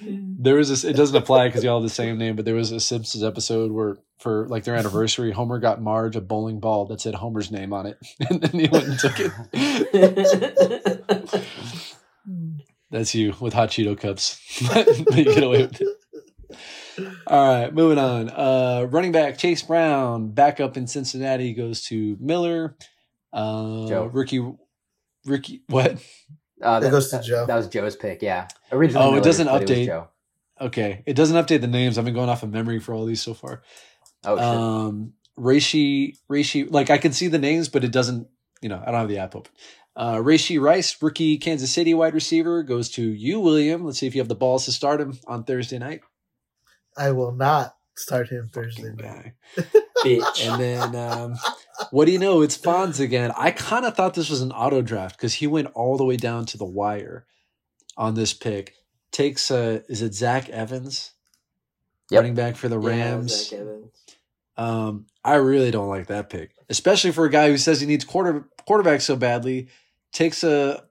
There was this. It doesn't apply because y'all have the same name, but there was a Simpsons episode where, for like their anniversary, Homer got Marge a bowling ball that said Homer's name on it, and then he went and took it. That's you with hot Cheeto cups. but you get away with it. All right, moving on. Uh, running back Chase Brown back up in Cincinnati goes to Miller. Uh, Joe. Ricky, Ricky, what? Uh, It goes to Joe. That was Joe's pick. Yeah. Originally. Oh, it doesn't but was update. Joe. Okay, it doesn't update the names. I've been going off of memory for all these so far. Oh shit. Um, Rashee, Rashee, like I can see the names, but it doesn't. You know, I don't have the app open. Uh, Rashee Rice, rookie Kansas City wide receiver, goes to you, William. Let's see if you have the balls to start him on Thursday night. I will not start him Thursday night. Bitch. And then, um, what do you know? It's Fonz again. I kind of thought this was an auto draft because he went all the way down to the wire on this pick. Takes, uh, is it Zach Evans, Yep. running back for the Yeah, Rams? Zach Evans. Um, I really don't like that pick, especially for a guy who says he needs quarter quarterback so badly. Takes a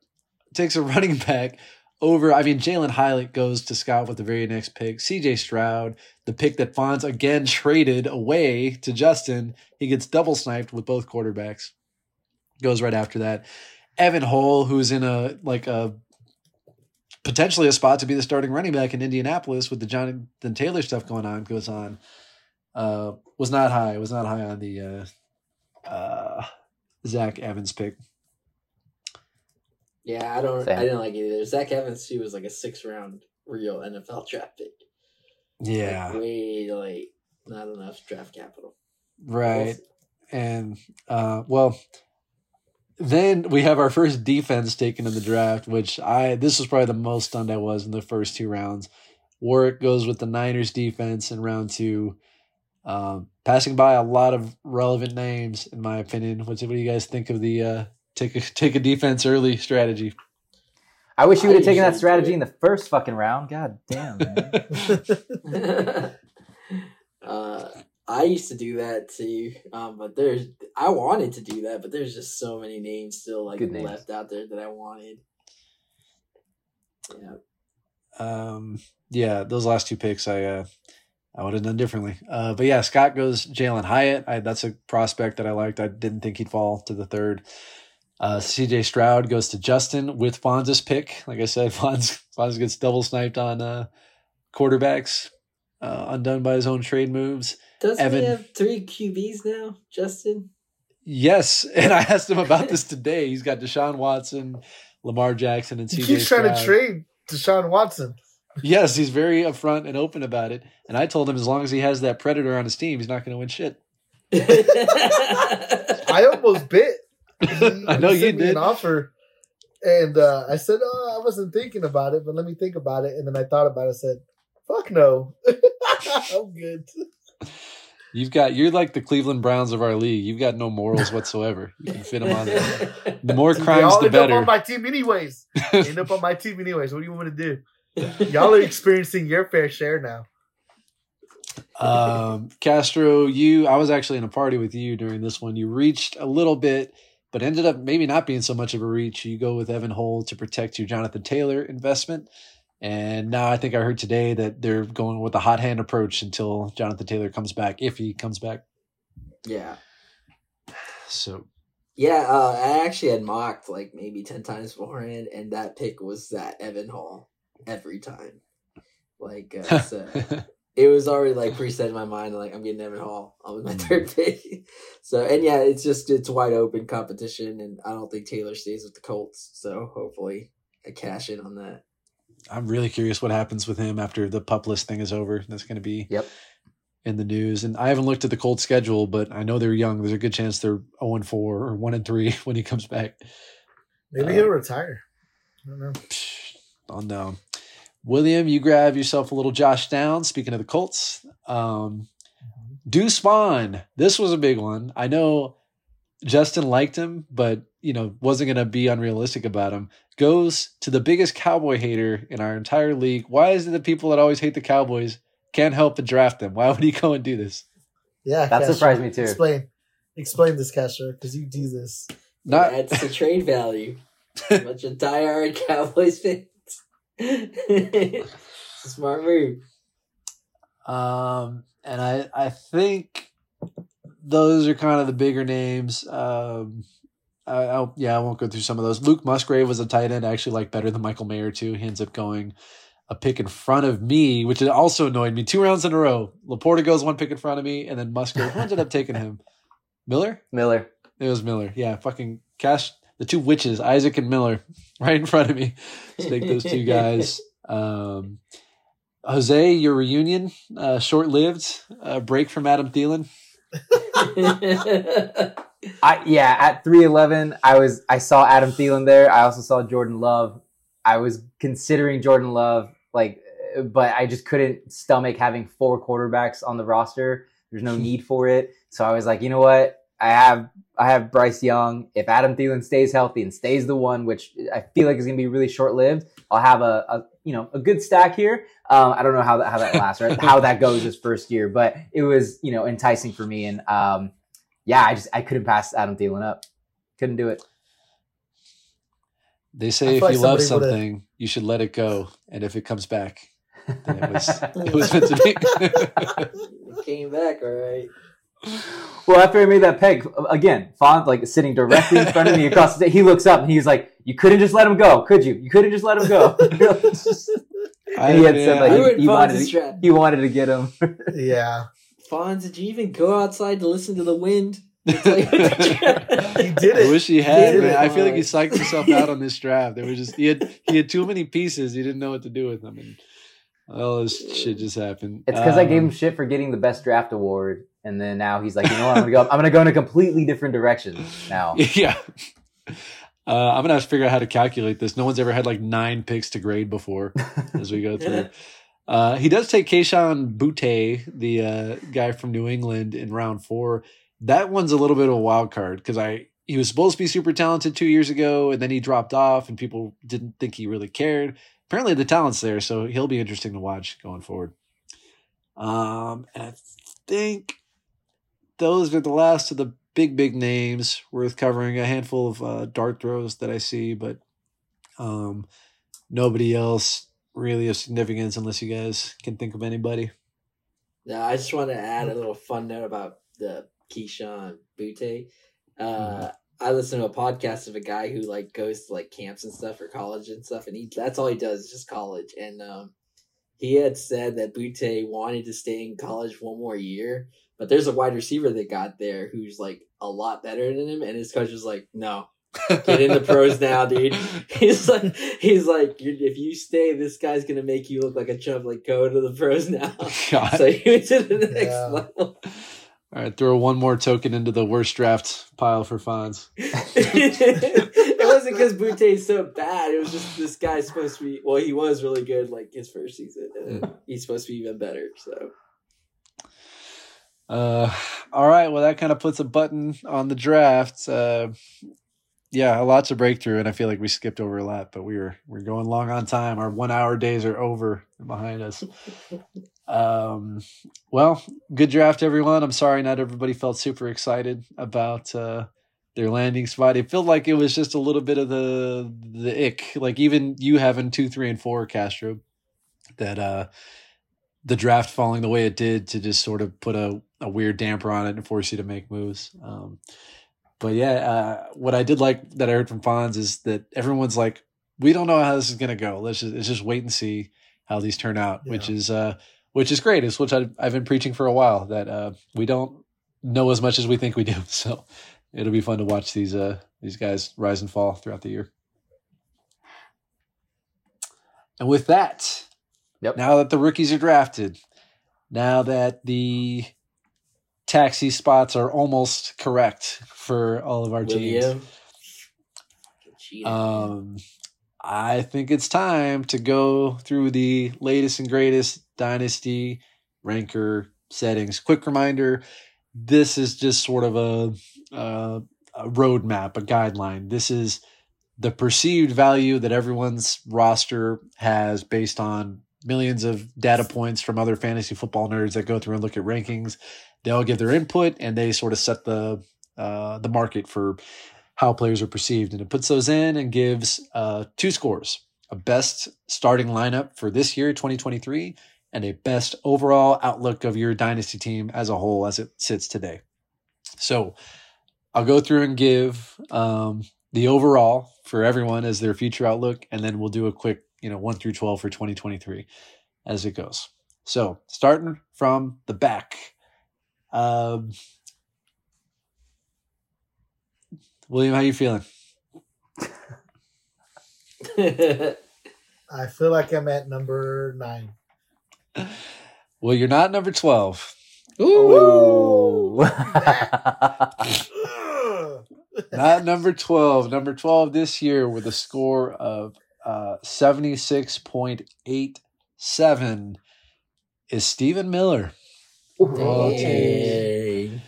takes a running back over. I mean, Jalen Hyatt goes to Scott with the very next pick. CJ Stroud, the pick that Fonz again traded away to Justin. He gets double sniped with both quarterbacks. Goes right after that. Evan Hull, who's in a like a potentially a spot to be the starting running back in Indianapolis with the Jonathan Taylor stuff going on, goes on. Uh, was not high. Was not high on the uh, uh, Zach Evans pick. Yeah, I don't. Same. I didn't like it either. Zach Evans, he was like a six round real NFL draft pick. Yeah, Like, way late. Not enough draft capital. right. And uh, well, then we have our first defense taken in the draft, which I this was probably the most stunned I was in the first two rounds. Warwick goes with the Niners defense in round two, um, passing by a lot of relevant names in my opinion. What's what do you guys think of the uh, take a take a defense early strategy? I wish you would have taken that strategy in the first fucking round. God damn. Man. uh, I used to do that too, um, but there's I wanted to do that, but there's just so many names still like Good names. left out there that I wanted. Yeah, um yeah those last two picks i uh i would have done differently uh but yeah scott goes jalen hyatt I, that's a prospect that i liked i didn't think he'd fall to the third uh cj stroud goes to justin with fonz's pick like i said fonz fonz gets double sniped on uh quarterbacks uh undone by his own trade moves doesn't Evan. he have three QBs now, Justin? yes and i asked him about this today he's got deshaun watson lamar jackson and he cj keeps trying to trade Deshaun Watson. Yes, he's very upfront and open about it. And I told him as long as he has that predator on his team, he's not going to win shit. I almost bit. I know you did. An offer, and uh, I said, "Oh, I wasn't thinking about it, but let me think about it." And then I thought about it. I said, "Fuck no, I'm good." You've got you're like the Cleveland Browns of our league. You've got no morals whatsoever. You can fit them on there. The more crimes, the end up on better. my team anyways. end up on my team anyways. What do you want me to do? Y'all are experiencing your fair share now. um, Castro, you I was actually in a party with you during this one. You reached a little bit, but ended up maybe not being so much of a reach. You go with Evan Hull to protect your Jonathan Taylor investment. And now I think I heard today that they're going with a hot hand approach until Jonathan Taylor comes back, if he comes back. yeah, So yeah. Uh, I actually had mocked like maybe ten times beforehand, and that pick was that Evan Hull every time. Like, uh, so it was already like preset in my mind. Like, I'm getting Evan Hull on my third pick. So, and yeah, it's just it's wide open competition, and I don't think Taylor stays with the Colts. So hopefully, I cash in on that. I'm really curious what happens with him after the pup list thing is over. That's going to be Yep. in the news. And I haven't looked at the Colts schedule, but I know they're young. There's a good chance they're 0 and 4 or 1 and 3 when he comes back. Maybe Uh, he'll retire. I don't know. Psh, Unknown. William, you grab yourself a little Josh Down. Speaking of the Colts, um, Deuce Vaughn. This was a big one. I know Justin liked him, but you know wasn't going to be unrealistic about him. Goes to the biggest cowboy hater in our entire league. Why is it that people that always hate the Cowboys can't help but draft them? Why would he go and do this? Yeah, That Castro, surprised me too. Explain, explain this, Castro, because you do this. Not That's the trade value. Bunch of diehard Cowboys fans. Smart move. Um, and I I think those are kind of the bigger names. Um, I, I'll, yeah, I won't go through some of those. Luke Musgrave was a tight end. I actually like better than Michael Mayer too. He ends up going a pick in front of me, which also annoyed me. Two rounds in a row. Laporta goes one pick in front of me, and then Musgrave who ended up taking him. Miller. Miller. It was Miller. Yeah, fucking cash the two witches, Isaac and Miller, right in front of me. Let's take those two guys. Um, Jose, your reunion, uh, short lived, uh, break from Adam Thielen. I yeah, at three eleven, I was I saw Adam Thielen there. I also saw Jordan Love. I was considering Jordan Love, like, uh, but I just couldn't stomach having four quarterbacks on the roster. There's no need for it. So I was like, you know what? I have I have Bryce Young. If Adam Thielen stays healthy and stays the one, which I feel like is going to be really short lived, I'll have a, a you know a good stack here. Um, I don't know how that how that lasts or how that goes this first year, but it was you know enticing for me, and um, yeah, I just I couldn't pass Adam Thielen up. Couldn't do it. They say if like you love somebody would've- something, you should let it go, and if it comes back, then it was it was meant to be. It came back, all right. Well, after I made that peg again, Font like sitting directly in front of me across the he looks up and he's like, "You couldn't just let him go, could you? You couldn't just let him go." I, And he had said, like, I- You he wanted Fonz's to- he wanted to get him. Yeah, Fonz, did you even go outside to listen to the wind? It's like- he did it. I wish he had. did Man. it. I feel like he psyched himself out on this draft. There was just he had he had too many pieces. He didn't know what to do with them, and all this shit just happened. It's because I gave him Um, shit for getting the best draft award, and then now he's like, you know what? I'm gonna go. I'm gonna go in a completely different direction now. Yeah. Uh, I'm gonna have to figure out how to calculate this. No one's ever had like nine picks to grade before as we go through. Uh, he does take Kayshon Boutte, the uh, guy from New England, in round four. That one's a little bit of a wild card because I he was supposed to be super talented two years ago, and then he dropped off, and people didn't think he really cared. Apparently, the talent's there, so he'll be interesting to watch going forward. Um, and I think those are the last of the big, big names worth covering. A handful of uh, dart throws that I see, but um, nobody else really of significance unless you guys can think of anybody. No, I just want to add a little fun note about the Kayshon Boutte. Uh, I listen to a podcast of a guy who like goes to like camps and stuff for college and stuff, and he that's all he does is just college. And um, he had said that Butte wanted to stay in college one more year, but there's a wide receiver that got there who's like a lot better than him, and his coach was like, "No, get in the pros now, dude." He's like, he's like, if you stay, this guy's gonna make you look like a chump. Like, go to the pros now. God. so he went to the next Yeah. level. All right, throw one more token into the worst draft pile for Fonz. it wasn't because Boutte is so bad. It was just this guy's supposed to be. Well, he was really good, like his first season, and then he's supposed to be even better. So Uh, all right, well, that kind of puts a button on the draft. Uh, yeah, a lot to break through, and I feel like we skipped over a lot, but we were we're going long on time. Our one hour days are over behind us. Um, well, good draft, everyone. I'm sorry not everybody felt super excited about uh, their landing spot. It felt like it was just a little bit of the the ick, like even you having two, three, and four, Castro, that uh, the draft falling the way it did to just sort of put a, a weird damper on it and force you to make moves. Um, but yeah, uh, what I did like that I heard from Fonz is that everyone's like, we don't know how this is going to go. Let's just, let's just wait and see how these turn out, which is uh, which is great. It's which I, I've been preaching for a while that uh, we don't know as much as we think we do. So it'll be fun to watch these uh, these guys rise and fall throughout the year. And with that, Yep. now that the rookies are drafted, now that the taxi spots are almost correct for all of our teams, William, Cheated, man. um, I think it's time to go through the latest and greatest dynasty ranker settings. Quick reminder: this is just sort of a, a, a roadmap, a guideline. This is the perceived value that everyone's roster has based on millions of data points from other fantasy football nerds that go through and look at rankings. They all give their input and they sort of set the uh, the market for how players are perceived, and it puts those in and gives uh, two scores: a best starting lineup for this year, 2023, and a best overall outlook of your dynasty team as a whole as it sits today. So I'll go through and give um, the overall for everyone as their future outlook, and then we'll do a quick, you know, one through 12 for 2023 as it goes. So starting from the back. Um, William, how you feeling? I feel like I'm at number nine. Well, you're not number 12. Ooh. Not number 12. Number 12 this year with a score of uh, 76.87 is Stephen Miller. All. Dang.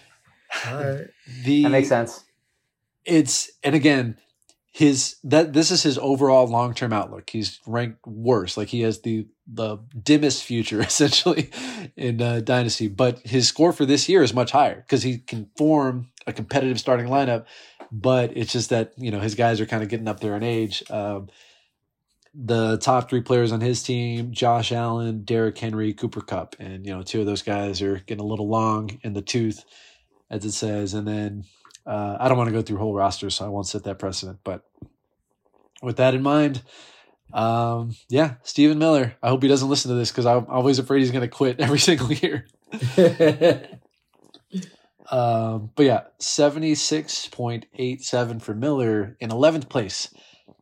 All right. The that makes sense. it's and again his that this is his overall long-term outlook he's ranked worse like he has the the dimmest future essentially in uh, dynasty but his score for this year is much higher because he can form a competitive starting lineup but it's just that you know his guys are kind of getting up there in age. Um, the top three players on his team: Josh Allen, Derrick Henry, Cooper Kupp, and you know two of those guys are getting a little long in the tooth, as it says. And then uh, I don't want to go through whole rosters, so I won't set that precedent. But with that in mind, um, yeah, Stephen Miller. I hope he doesn't listen to this because I'm always afraid he's going to quit every single year. Um, but yeah, 76.87 for Miller in 11th place.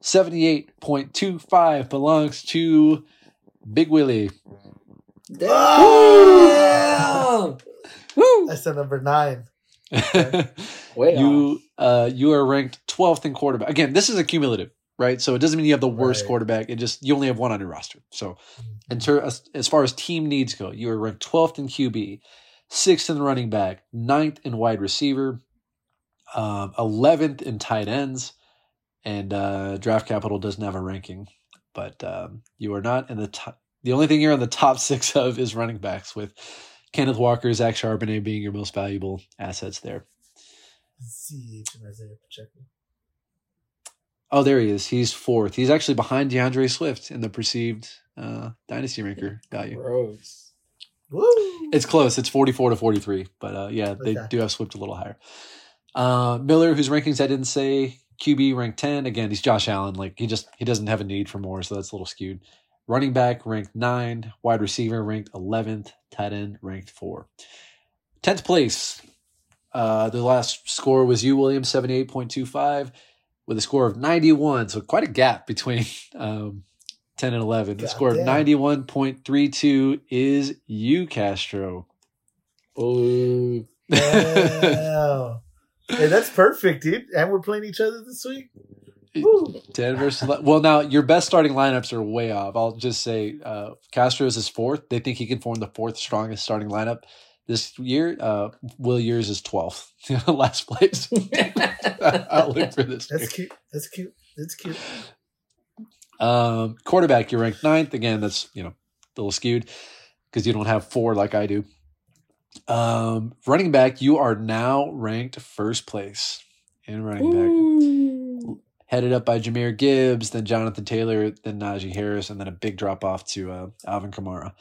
78.25 belongs to Big Willie. Damn! Woo! I said number nine. Way you uh you are ranked 12th in quarterback. Again, this is a cumulative, right? So it doesn't mean you have the worst Right. quarterback. It just you only have one on your roster. So in ter- as, as far as team needs go, you are ranked 12th in QB, sixth in running back, ninth in wide receiver, um, 11th in tight ends, and uh, Draft Capital doesn't have a ranking, but um, you are not in the top. The only thing you're in the top six of is running backs, with Kenneth Walker, Zach Charbonnet being your most valuable assets there. CH Isaiah Pacheco. Oh, there he is. He's fourth. He's actually behind D'Andre Swift in the perceived uh, dynasty ranker value. Gross. Woo! It's close. It's 44 to 43, but uh, yeah, they Okay. do have Swift a little higher. Uh, Miller, whose rankings I didn't say, QB ranked 10. Again, he's Josh Allen. Like he just he doesn't have a need for more, so that's a little skewed. Running back ranked nine, wide receiver ranked 11th, tight end ranked four. 10th place. Uh, the last score was you, Williams, 78.25 with a score of 91. So quite a gap between um, 10 and 11. The God score of 91.32 is you, Castro. Oh. Wow. Hey, that's perfect, dude. And we're playing each other this week. Woo. 10 versus 11. Well, now your best starting lineups are way off. I'll just say uh, Castro is his fourth. They think he can form the fourth strongest starting lineup this year. Uh, Will Years is 12th, last place. I'll look for this. That's cute. That's cute. That's cute. Um, quarterback, you're ranked ninth. Again, that's you know a little skewed because you don't have four like I do. Um, running back, you are now ranked first place in running back, Ooh. headed up by Jahmyr Gibbs, then Jonathan Taylor, then Najee Harris, and then a big drop off to uh, Alvin Kamara.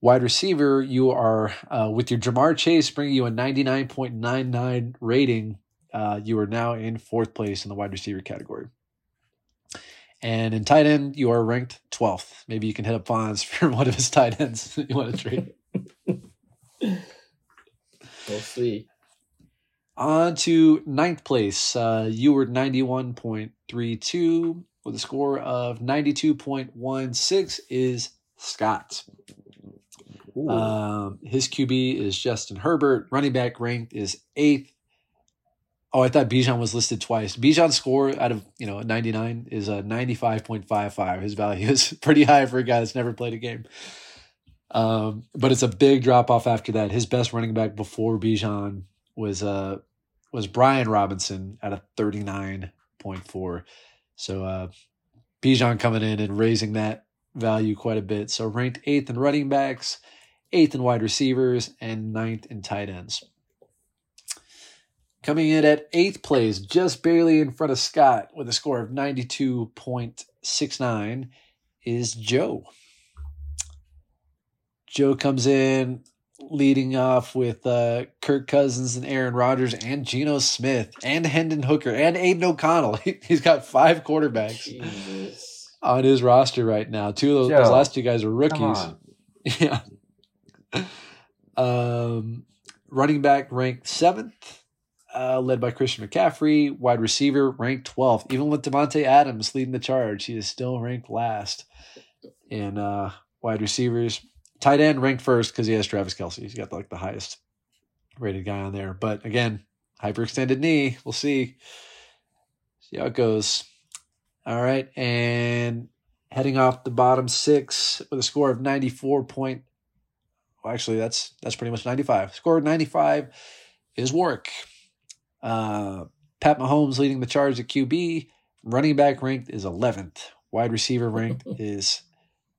Wide receiver, you are uh, with your Ja'Marr Chase bringing you a 99.99 rating. Uh, you are now in fourth place in the wide receiver category. And in tight end, you are ranked 12th. Maybe you can hit up Fonz for one of his tight ends that you want to trade. We'll see. On to ninth place. Uh, you were 91.32 with a score of 92.16 is Scott. Um, his QB is Justin Herbert. Running back ranked is eighth. Oh, I thought Bijan was listed twice. Bijan's score out of you know 99 is a 95.55. His value is pretty high for a guy that's never played a game. Um, but it's a big drop off after that. His best running back before Bijan was uh was Brian Robinson at a 39.4. So uh Bijan coming in and raising that value quite a bit. So ranked eighth in running backs, eighth in wide receivers, and ninth in tight ends. Coming in at eighth place, just barely in front of Scott with a score of 92.69, is Joe. Joe comes in leading off with uh, Kirk Cousins and Aaron Rodgers and Geno Smith and Hendon Hooker and Aidan O'Connell. He's got five quarterbacks Jesus. on his roster right now. Two of those, those last two guys are rookies. Yeah. Um, running back ranked seventh, uh, led by Christian McCaffrey. Wide receiver ranked 12th. Even with Davante Adams leading the charge, he is still ranked last in uh, wide receivers. Tight end ranked first because he has Travis Kelce. He's got like the highest rated guy on there. But again, hyperextended knee. We'll see. See how it goes. All right. And heading off the bottom six with a score of 94 point well, actually that's that's pretty much 95 score of 95 is work uh pat mahomes leading the charge at qb running back ranked is 11th wide receiver ranked is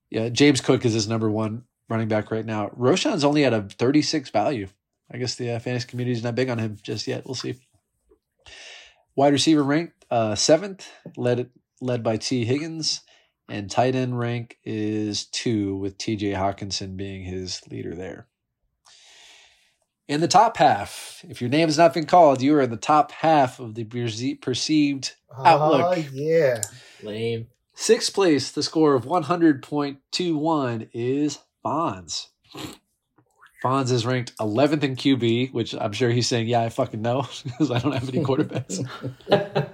yeah james cook is his number one running back right now Roschon's only at a 36 value i guess the uh, fantasy community is not big on him just yet we'll see Wide receiver ranked uh, seventh, led led by Tee Higgins, and tight end rank is two, with T.J. Hockenson being his leader there. In the top half, if your name has not been called, you are in the top half of the perceived Outlook. Oh, yeah. Lame. Sixth place, the score of 100.21 is Fonz. Fonz is ranked 11th in QB, which I'm sure he's saying, yeah, I fucking know, because I don't have any quarterbacks.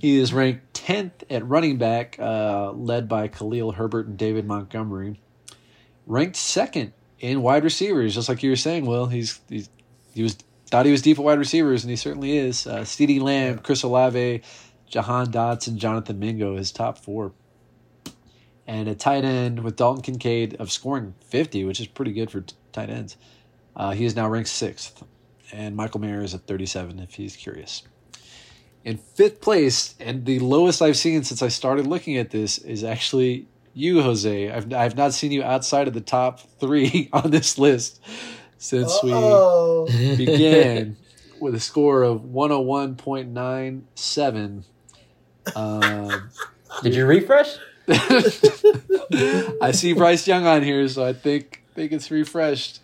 he is ranked 10th at running back, uh, led by Khalil Herbert and David Montgomery. Ranked second in wide receivers, just like you were saying, Will. He's, he's he was thought he was deep at wide receivers, and he certainly is. Uh, CeeDee Lamb, Chris Olave, Jahan Dotson, Jonathan Mingo, his top four. And a tight end with Dalton Kincaid of scoring 50, which is pretty good for t- tight ends. Uh, he is now ranked sixth. And Michael Mayer is at 37, if he's curious. In fifth place, and the lowest I've seen since I started looking at this, is actually you, Jose. I've, I've not seen you outside of the top three on this list since we Oh, began with a score of 101.97. Um, Did you refresh? I see Bryce Young on here, so I think think it's refreshed.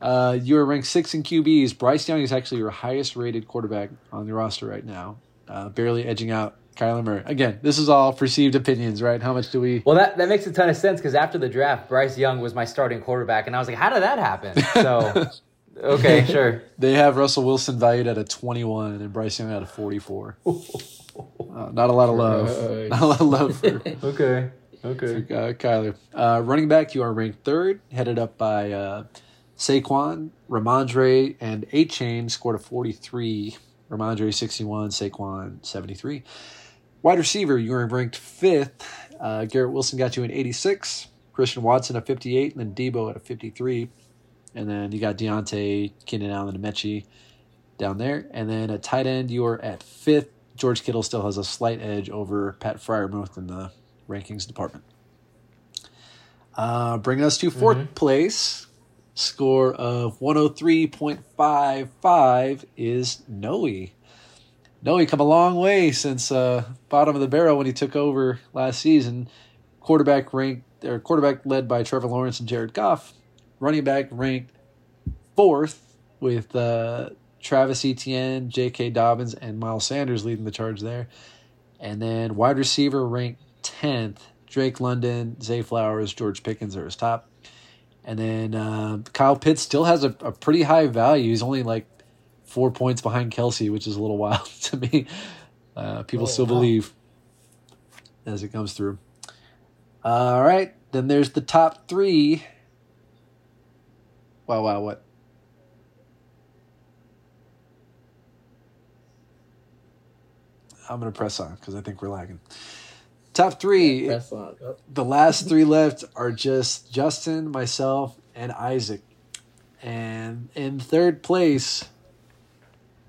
Uh, you are ranked six in QBs. Bryce Young is actually your highest rated quarterback on the roster right now, uh, barely edging out Kyler Murray. Again, this is all perceived opinions, right? How much do we? Well, that, that makes a ton of sense because after the draft, Bryce Young was my starting quarterback, and I was like, how did that happen? So, okay, sure. They have Russell Wilson valued at a 21 and Bryce Young at a 44. Uh, not a lot of love. Gross. Not a lot of love for Okay, okay. uh, Kyler. Uh, running back, you are ranked third, headed up by uh, Saquon, Rhamondre, and Achane scored a 43. Rhamondre 61, Saquon 73. Wide receiver, you are ranked fifth. Uh, Garrett Wilson got you an 86. Christian Watson at 58, and then Deebo at a 53. And then you got Diontae, Keenan Allen, and Mechie down there. And then at tight end, you are at fifth. George Kittle still has a slight edge over Pat Freiermuth in the rankings department. Uh, bringing us to 4th place, score of 103.55 is Noe. Noe come a long way since uh, bottom of the barrel when he took over last season. Quarterback ranked or quarterback led by Trevor Lawrence and Jared Goff. Running back ranked fourth with uh, Travis Etienne, J.K. Dobbins, and Miles Sanders leading the charge there. And then wide receiver ranked 10th. Drake London, Zay Flowers, George Pickens are his top. And then uh, Kyle Pitts still has a, a pretty high value. He's only like four points behind Kelce, which is a little wild to me. Uh, people Oh, still wow. believe as it comes through. All right. Then there's the top three. Wow, wow, what? I'm going to press on because I think we're lagging. Top three on. the last three left are just Justin, myself, and Isaac. And in third place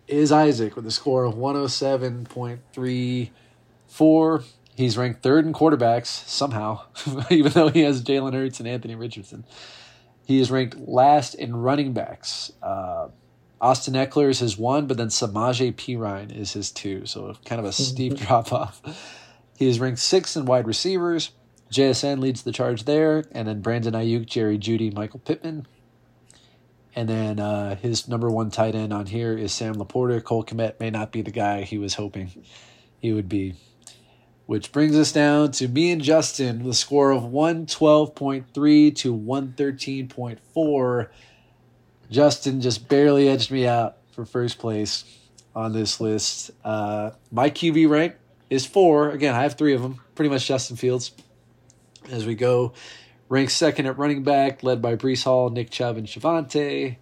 is Isaac with a score of 107.34. He's ranked third in quarterbacks somehow, even though he has Jalen Hurts and Anthony Richardson. He is ranked last in running backs. Uh, Austin Ekeler is his one, but then Samaje Perine is his two. So kind of a steep drop off. He is ranked sixth in wide receivers. JSN leads the charge there, and then Brandon Aiyuk, Jerry Jeudy, Michael Pittman. And then uh, his number one tight end on here is Sam LaPorta. Cole Kmet may not be the guy he was hoping he would be. Which brings us down to me and Justin with a score of 112.3 to 113.4. Justin just barely edged me out for first place on this list. Uh, my QB rank is four. Again, I have three of them. Pretty much Justin Fields. As we go, ranked second at running back, led by Breece Hall, Nick Chubb, and Shavante.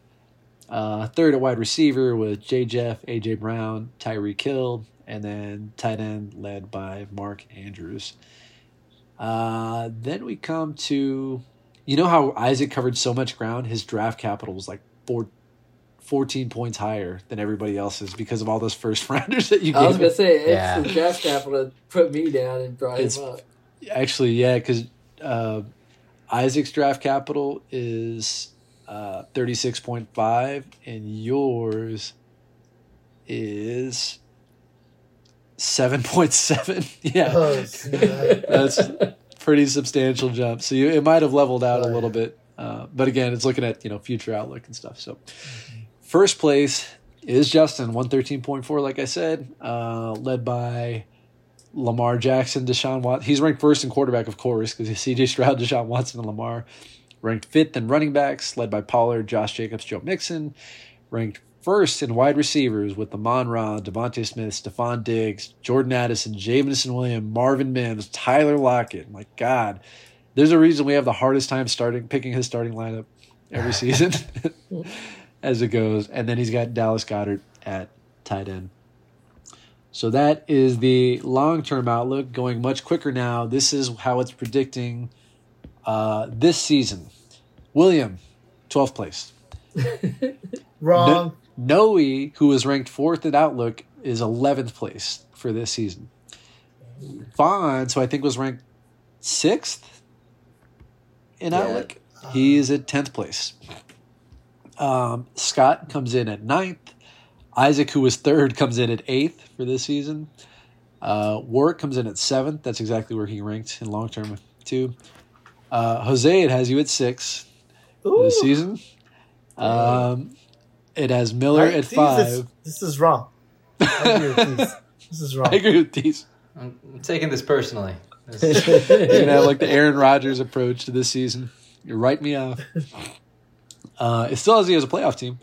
Uh, third at wide receiver with J. Jeff, AJ Brown, Tyreek Hill, and then tight end led by Mark Andrews. Uh, then we come to, you know how Isaac covered so much ground? His draft capital was like four, 14 points higher than everybody else's because of all those first rounders that you I was gonna say it's Yeah. the draft capital that put me down and brought It's- him up. Actually, yeah, because uh, Isaac's draft capital is uh, 36.5 and yours is seven point seven. Yeah, Oh, that's pretty substantial jump. So you, it might have leveled out a little bit, uh, but again, it's looking at you know future outlook and stuff. So first place is Justin one thirteen point four. Like I said, uh, led by Lamar Jackson, Deshaun Watson. He's ranked first in quarterback, of course, because C.J. Stroud, Deshaun Watson, and Lamar. Ranked fifth in running backs, led by Pollard, Josh Jacobs, Joe Mixon. Ranked first in wide receivers with Amon Ra, DeVonta Smith, Stefon Diggs, Jordan Addison, Jameson Williams, Marvin Mims, Tyler Lockett. My God, there's a reason we have the hardest time starting picking his starting lineup every season as it goes. And then he's got Dallas Goedert at tight end. So that is the long term outlook. Going much quicker now. This is how it's predicting uh, this season. William, 12th place. Wrong. Noe, who was ranked fourth at Outlook, is 11th place for this season. Vaughn, who I think was ranked sixth in Yeah. Outlook, he is at 10th place. Um, Scott comes in at ninth. Isaac, who was third, comes in at eighth for this season. Uh, Warwick comes in at seventh. That's exactly where he ranked in long term, too. Uh, Jose, it has you at six Ooh. this season. Um, it has Miller Right, at these five. is- This is wrong. I agree with these. This is wrong. I agree with these. I'm, I'm taking this personally. You're gonna have like the Aaron Rodgers approach to this season. You write me off. Uh, it still has you as a playoff team.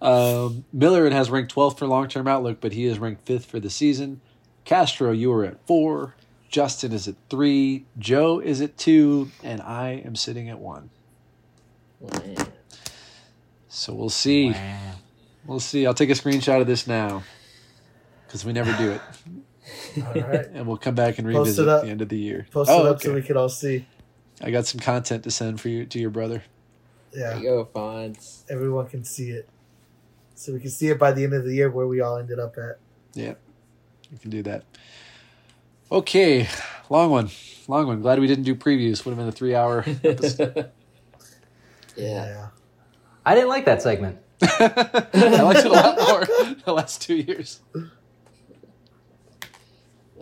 Um, Miller has ranked 12th for long term outlook, but he is ranked fifth for the season. Castro, you are at four. Justin is at three. Joe is at two, and I am sitting at one. So we'll see. Wow. We'll see. I'll take a screenshot of this now because we never do it, All right. and we'll come back and revisit at the end of the year. Post oh, it up okay. so we can all see. I got some content to send for you to your brother. There Yeah, you go, Fonz. everyone can see it. So we can see it by the end of the year where we all ended up at. Yeah, you can do that. Okay, long one, long one. Glad we didn't do previews. Would have been a three-hour episode. yeah. I didn't like that segment. I liked it a lot more the last two years.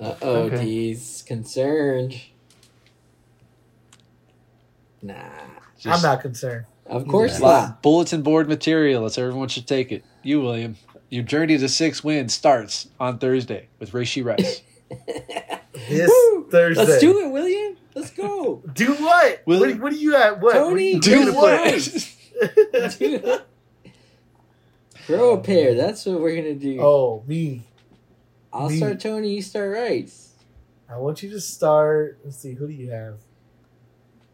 Uh oh, Okay. he's concerned. Nah. I'm not concerned. Of course It's not. bulletin board material. That's everyone should take it. You, William, your journey to six wins starts on Thursday with Rashee Rice. This Woo! Thursday. Let's do it, William. Let's go. Do what? Will what, what are you at? What? Toney, what are do what? to Throw a pair. That's what we're gonna do. oh, me. I'll me. start Toney. You start Rice. I want you to start. Let's see. Who do you have?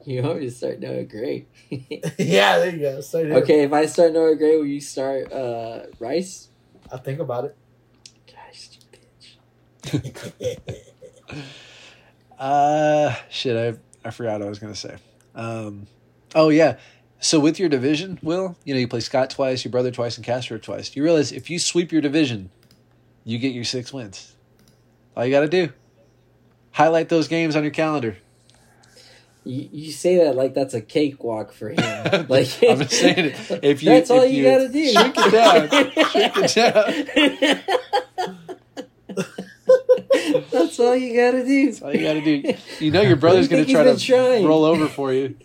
You want me to start Noah Gray? yeah, there you go. Start him. okay, if I start Noah Gray, will you start uh, Rice? I'll think about it. Gosh, you bitch. Uh, shit, I I forgot what I was gonna say. Um, oh yeah. So with your division, Will, you know you play Scott twice, your brother twice, and Castro twice. Do you realize if you sweep your division, you get your six wins. All you got to do, highlight those games on your calendar. You, you say that like that's a cakewalk for him. Like I'm just saying it. If you- that's all you, you gotta do. shrink it down, shrink that's all you gotta do. That's all you got to do. You know your brother's gonna try to trying? roll over for you.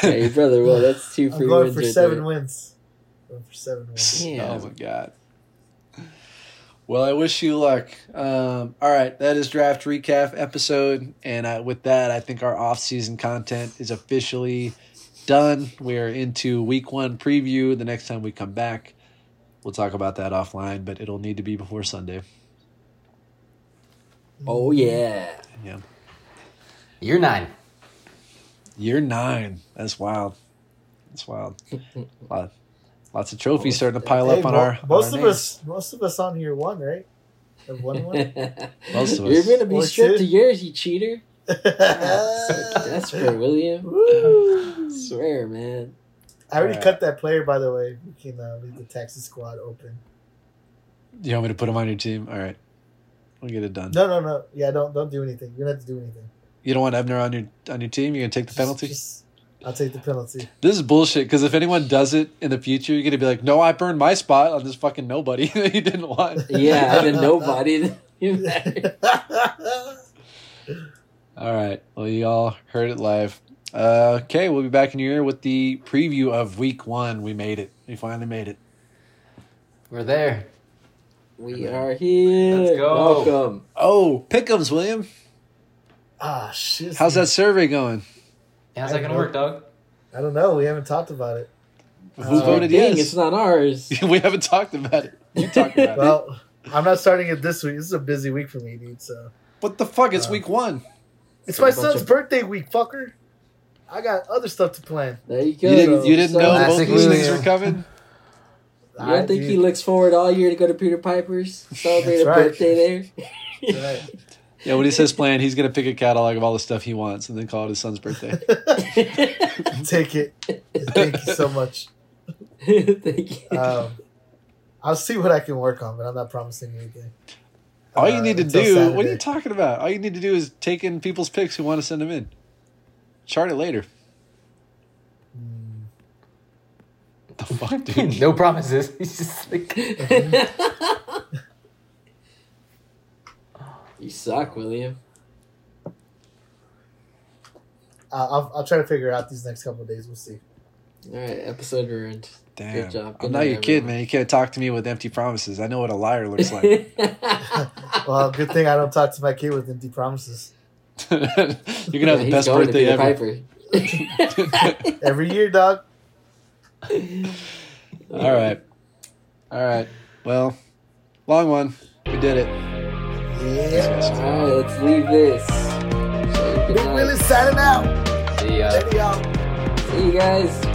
Hey, brother. Well, that's two I'm free going wins. for right seven there. wins. Going for seven wins. Yeah. Oh my god. Well, I wish you luck. Um, all right, that is draft recap episode, and uh, with that, I think our off-season content is officially done. We are into week one preview. The next time we come back, we'll talk about that offline, but it'll need to be before Sunday. Oh yeah. Yeah, Year nine. year nine. That's wild. That's wild. Lot, lots of trophies starting to pile Hey, up on mo- our on most our of names. us, most of us on here won, right? Have won one. Most of us. You're gonna be Or stripped two. to yours, you cheater. That's desperate, William. Woo. swear, man. I already Alright. cut that player, by the way. We can uh, leave the Texas squad open. You want me to put him on your team? All right, we'll get it done. No, no, no. Yeah, don't don't do anything. You don't have to do anything. You don't want Ebner on your on your team. You're gonna take the Just- penalty. Just, I'll take the penalty. This is bullshit. Because if anyone does it in the future, you're gonna be like, "No, I burned my spot on this fucking nobody that you didn't want." Yeah, and then nobody. All right. Well, you all heard it live. Uh, okay, we'll be back in your ear with the preview of Week One. We made it. We finally made it. We're there. we are here. Let's go. Welcome. Oh, pickums, William. ah, shit. How's that survey going? Yeah, how's that gonna work, dog? I don't know. We haven't talked about it. Who Uh, voted Dang, yes? it's not ours. we haven't talked about it. You talked about it. Well, I'm not starting it this week. This is a busy week for me, dude. So What the fuck? It's uh, Week One. it's my son's of- birthday week, fucker. I got other stuff to plan. There you go. You didn't. You didn't So- know both Classic these things were coming. I don't think he looks forward all year to go to Peter Piper's, celebrate That's a right. birthday there? Right. Yeah, when he says plan, he's gonna pick a catalog of all the stuff he wants and then call it his son's birthday. Take it. Thank you so much. Thank you. Um, I'll see what I can work on, but I'm not promising anything. All you Uh, need to until do. What are you talking about? All you need to do is take in people's picks who want to send them in. Chart it later. What the fuck, dude? no promises. He's just like you suck, William. Uh, I'll, I'll try to figure it out these next couple of days. We'll see. All right, episode ruined. Damn. job. Good I'm not night, your kid, man. You can't talk to me with empty promises. I know what a liar looks like. Well, good thing I don't talk to my kid with empty promises. You're gonna have the best birthday Peter ever. Piper. Every year, dog. All right. All right. Well, long one. We did it. Yeah. All right, let's leave this. Big. Willie signing out. the uh, Lady out. See you guys.